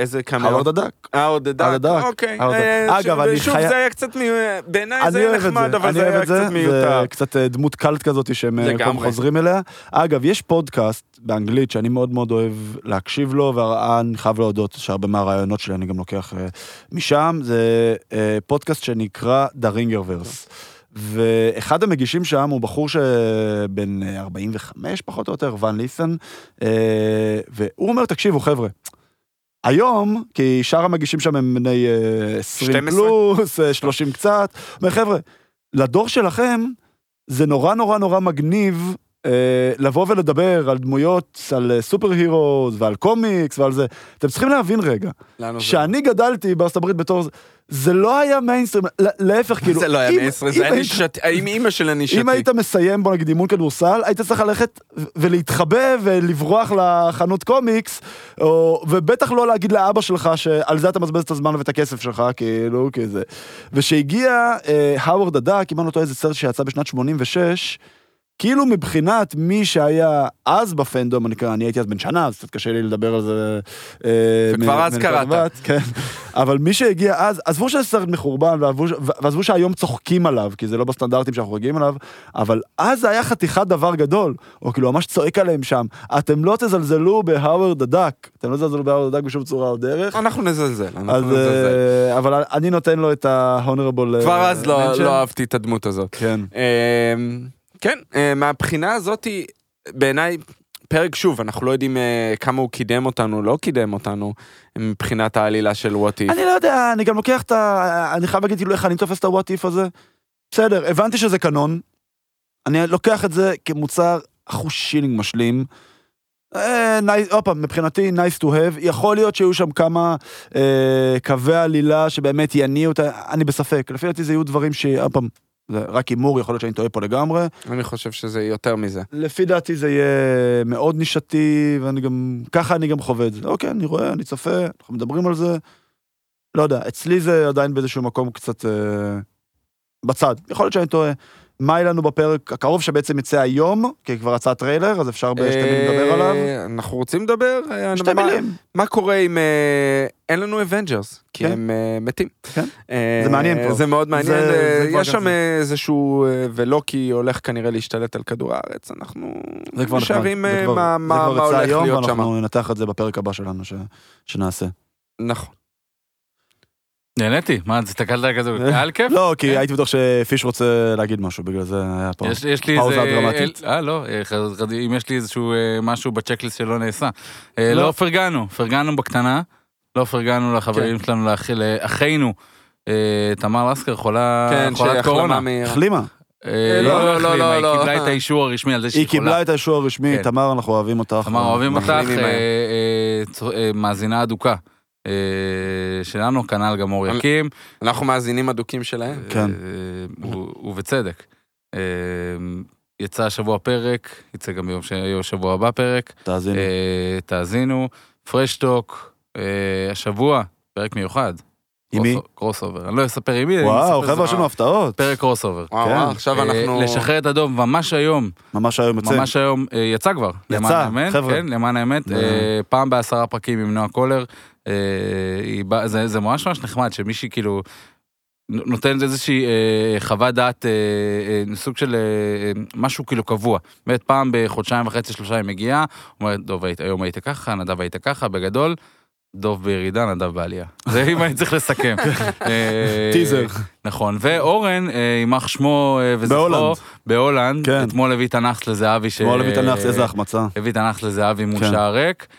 איזה כמה... האורד הדק, האורד הדק. אוקיי. אה, אגב, שוב, אני שוב, חייב- זה היה קצת, מי- בעיניי זה היה נחמד, אבל זה היה קצת מיותר. זה קצת אה, דמות קלט כזאת שהם כל חוזרים אליה. אגב, יש פודקאסט באנגלית שאני מאוד מאוד אוהב להקשיב לו, ואני חייב להודות שהרבה מהרעיונות שלי אני גם לוקח משם, זה פודקאסט שנקרא The Ringerverse. ואחד המגישים שם הוא בחור שבן אה, 45 פחות או יותר, ון ליסן, והוא אומר, תקשיבו חבר'ה, היום, כי שאר המגישים שם הם בני אה, 20 12? פלוס, אה, 30 קצת, הוא אומר חבר'ה, לדור שלכם, זה נורא נורא נורא מגניב אה, לבוא ולדבר על דמויות, על אה, סופר הירוס ועל קומיקס ועל זה. אתם צריכים להבין רגע, שאני גדלתי בארצות הברית בתור זה, זה לא היה מיינסטרים, להפך, כאילו, [laughs] זה לא היה אם זה היה נישתי, עם אימא של הנישתי. אם היית מסיים בוא נגיד אימון כדורסל היית צריך ללכת ולהתחבא ולברוח לחנות קומיקס או, ובטח לא להגיד לאבא שלך שעל זה אתה מבזבז את הזמן ואת הכסף שלך כאילו כזה. ושהגיע אה, האוורד הדק אם אני לא טועה איזה סרט שיצא בשנת 86 כאילו מבחינת מי שהיה אז בפנדום, אני, אני הייתי אז בן שנה, אז קצת קשה לי לדבר על זה. אה, וכבר מ- אז קראת. כן. אבל מי שהגיע אז, עזבו שזה סרט מחורבן, ועזבו, שהיום צוחקים עליו, כי זה לא בסטנדרטים שאנחנו רגילים עליו, אבל אז זה היה חתיכת דבר גדול, או כאילו ממש צועק עליהם שם, אתם לא תזלזלו בהאוורד הדק, אתם לא תזלזלו בהאוורד הדק בשום צורה או דרך. אנחנו נזלזל, אז, אנחנו נזלזל. אה, אבל אני נותן לו את ה-honorable כבר אז לא. לא אהבתי את הדמות הזאת. כן. כן, אה, מהבחינה הזאת, בעיניי, פרק שוב, אנחנו לא יודעים אה, כמה הוא קידם אותנו, לא קידם אותנו, מבחינת העלילה של וואט איף. אני לא יודע, אני גם לוקח את ה... אני חייב להגיד כאילו איך אני תופס את הוואט איף הזה. בסדר, הבנתי שזה קנון. אני לוקח את זה כמוצר אחושילינג משלים. אה, ני- עוד פעם, מבחינתי nice to have, יכול להיות שיהיו שם כמה אה, קווי עלילה שבאמת יניעו אותה, אני בספק, לפי דעתי זה יהיו דברים ש... עוד פעם, זה רק הימור, יכול להיות שאני טועה פה לגמרי. אני חושב שזה יותר מזה. לפי דעתי זה יהיה מאוד נישתי, ואני גם, ככה אני גם חווה את זה. אוקיי, אני רואה, אני צופה, אנחנו מדברים על זה. לא יודע, אצלי זה עדיין באיזשהו מקום קצת אה, בצד. יכול להיות שאני טועה. מה יהיה לנו בפרק הקרוב שבעצם יצא היום, כי כבר יצא טריילר, אז אפשר בשתי מילים לדבר עליו. אה, אנחנו רוצים לדבר? אה, שתי מה- מילים. מה קורה אם אה, אין לנו אבנג'רס? כי כן. הם מתים. כן. זה מעניין פה. זה מאוד מעניין. יש שם איזשהו, ולוקי הולך כנראה להשתלט על כדור הארץ, אנחנו. נשארים זה אה, כבר- מה זה מה- כבר מה יצא הולך היום, להיות שם. ואנחנו ננתח את זה בפרק הבא שלנו שנעשה. נכון. נהניתי, מה, הסתכלת כזה, היה [laughs] על כיף? לא, כי כן. הייתי בטוח שפיש רוצה להגיד משהו, בגלל זה היה פה. יש, יש לי פאוזה. דרמטית. אה, לא, אם יש לי איזשהו אה, משהו בצ'קליסט שלא נעשה. אה, לא. לא פרגנו, פרגנו בקטנה, לא פרגנו לחברים שלנו, לאח- לאחינו. אה, תמר לסקר חולה, כן, חולת קורונה. החלימה. לא, לא, לא, לא, לא, החלימה, לא. היא קיבלה את האישור הרשמי על זה שהיא היא קיבלה חולה. את האישור הרשמי, כן. תמר, אנחנו אוהבים אותך. תמר, אוהבים אותך, מאזינה אדוקה. אה, שלנו, כנ"ל גם אור יקים. אנחנו מאזינים אדוקים שלהם. כן. אה, ו- ובצדק. אה, יצא השבוע פרק, יצא גם ביום ש- יום שבוע הבא פרק. תאזינו. אה, תאזינו, פרשטוק, אה, השבוע, פרק מיוחד. עם מי? crossover. אני לא אספר עם מי, אני וואו, אספר חבר'ה, זה- יש לנו הפתעות. פרק crossover. וואו, כן. וואו, עכשיו אנחנו... לשחרר את הדוב ממש היום, ממש היום יוצא. ממש היום, אה, יצא כבר. האמת, חבר'ה. כן, למען האמת. אה, פעם בעשרה פרקים עם נועה קולר. אה, באה- זה זה ממש ממש נחמד שמישהי כאילו נותנת איזושהי אה, חוות דעת, אה, אה, סוג של אה, אה, משהו כאילו קבוע. באמת פעם בחודשיים וחצי שלושה היא מגיעה, אומרת דוב היום היית ככה, נדב היית ככה, בגדול. דוב בירידה, נדב בעלייה. [laughs] זה אם אני צריך לסכם. [laughs] אה, טיזר. נכון, ואורן, יימח שמו וזכרו, בהולנד. בהולנד, כן. אתמול הביא תנ"ך לזהבי, אתמול הביא תנ"ך, איזה החמצה. הביא תנ"ך לזהבי מול כן. שער ריק, אה,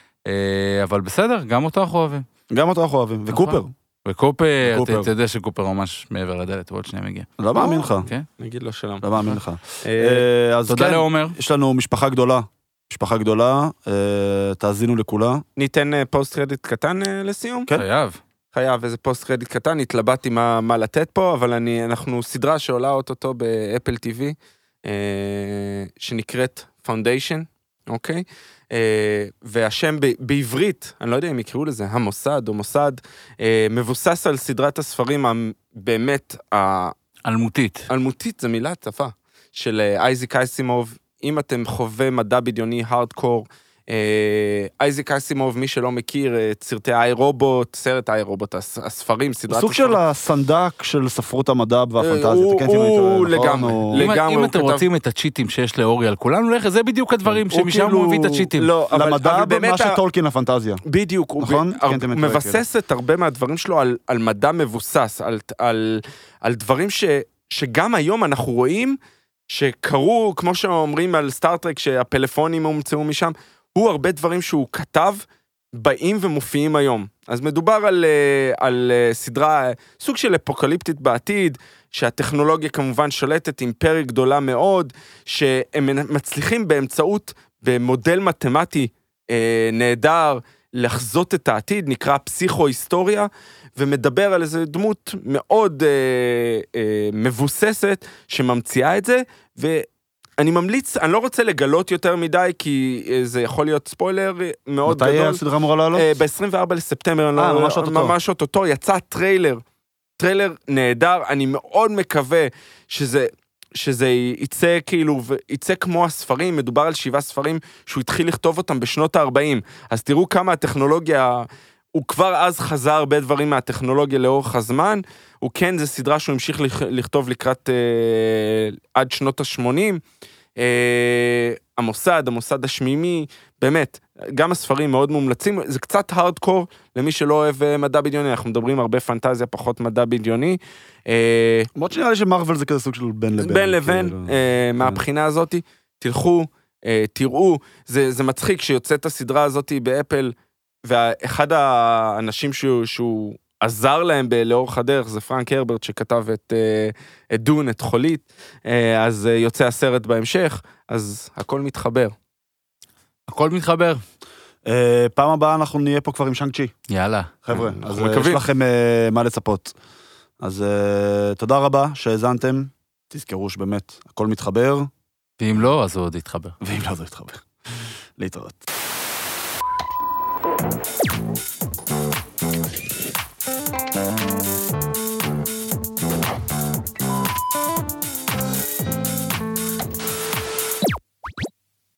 אבל בסדר, גם אותו אנחנו אוהבים. גם אותו אנחנו אוהבים. נכון. וקופר. וקופר. אתה יודע שקופר ממש מעבר לדלת, ועוד שנייה מגיע. לא מאמין לך. כן? נגיד לו שלום. לא מאמין לך. אה, אה, אז תודה כן, לעומר. יש לנו משפחה גדולה. משפחה גדולה, אה, תאזינו לכולה. ניתן אה, post credit קטן אה, לסיום? כן. חייב. חייב איזה post credit קטן, התלבטתי מה, מה לתת פה, אבל אני, אנחנו סדרה שעולה אוטוטו באפל TV, אה, שנקראת פאונדיישן, אוקיי? אה, והשם ב, בעברית, אני לא יודע אם יקראו לזה המוסד או מוסד, אה, מבוסס על סדרת הספרים הבאמת אלמותית. האלמותית, זו מילה צפה, של אה, אייזיק אייסימוב, אם אתם חובבי מדע בדיוני הארדקור, אייזיק אייסימוב, מי שלא מכיר, אה, את סרטי איי רובוט, סרט איי רובוט, הס- הספרים, סדרת סוג של הסנדק של ספרות המדע והפנטזיה. הוא- תקן אותי אם אני טועה, הוא נכון? לגמרי, הוא- לגמרי. אם- הוא אתם רוצים את הצ'יטים שיש לאורי על כולנו, לך, זה בדיוק הדברים הוא שמשם הוא כאילו- מביא את הצ'יטים. לא, אבל- למדע במה שטולקין לפנטזיה. בדיוק, הוא נכון? כן, הוא מבסס את הרבה מהדברים שלו על, מדע מבוסס, על, על, על דברים ש, שגם היום אנחנו רואים שקרו, כמו שאומרים על סטארט-טרק, שהפלאפונים הומצאו משם, הוא הרבה דברים שהוא כתב, באים ומופיעים היום. אז מדובר על, אה, על אה, סדרה, סוג של אפוקליפטית בעתיד, שהטכנולוגיה כמובן שולטת, אימפריה גדולה מאוד, שהם מצליחים באמצעות, במודל מתמטי אה, נהדר, לחזות את העתיד, נקרא פסיכו-היסטוריה, ומדבר על איזה דמות מאוד אה, אה, מבוססת שממציאה את זה, ואני ממליץ, אני לא רוצה לגלות יותר מדי, כי אה, זה יכול להיות ספוילר מאוד מתי גדול. הסדרה אמורה לעלות? אה, ב-24 לספטמבר, אני אה, לא- ממש אוטוטו. ממש אוטוטו, יצא טריילר, טריילר נהדר, אני מאוד מקווה שזה, שזה יצא כאילו, יצא כמו הספרים, מדובר על שבעה ספרים שהוא התחיל לכתוב אותם בשנות ה-40, אז תראו כמה הטכנולוגיה, הוא כבר אז חזה הרבה דברים מהטכנולוגיה לאורך הזמן, הוא כן, זו סדרה שהוא המשיך לכ- לכתוב לקראת, אה, עד שנות ה-80. אה, המוסד, המוסד השמימי, באמת, גם הספרים מאוד מומלצים, זה קצת הארדקור למי שלא אוהב אה, מדע בדיוני, אנחנו מדברים הרבה פנטזיה, פחות מדע בדיוני. אה, למרות שנראה לי שמרוויל זה כזה סוג של בין לבין. בין לבין, כאילו. אה, מהבחינה הזאת, תלכו, אה, תראו, זה, זה מצחיק שיוצאת הסדרה הזאת באפל, ואחד האנשים שהוא, שהוא עזר להם ב- לאורך הדרך זה פרנק הרברט שכתב את, אה, את דון, את חולית, אה, אז אה, יוצא הסרט בהמשך, אז הכל מתחבר. הכל מתחבר. אה, פעם הבאה אנחנו נהיה פה כבר עם שאנג צ'י, יאללה. חבר'ה. אז אה, יש מקווים. לכם אה, מה לצפות. אז אה, תודה רבה שהאזנתם. תזכרו שבאמת הכל מתחבר, ואם לא, אז הוא עוד יתחבר. ואם לא זה יתחבר. להתראות. フフフ。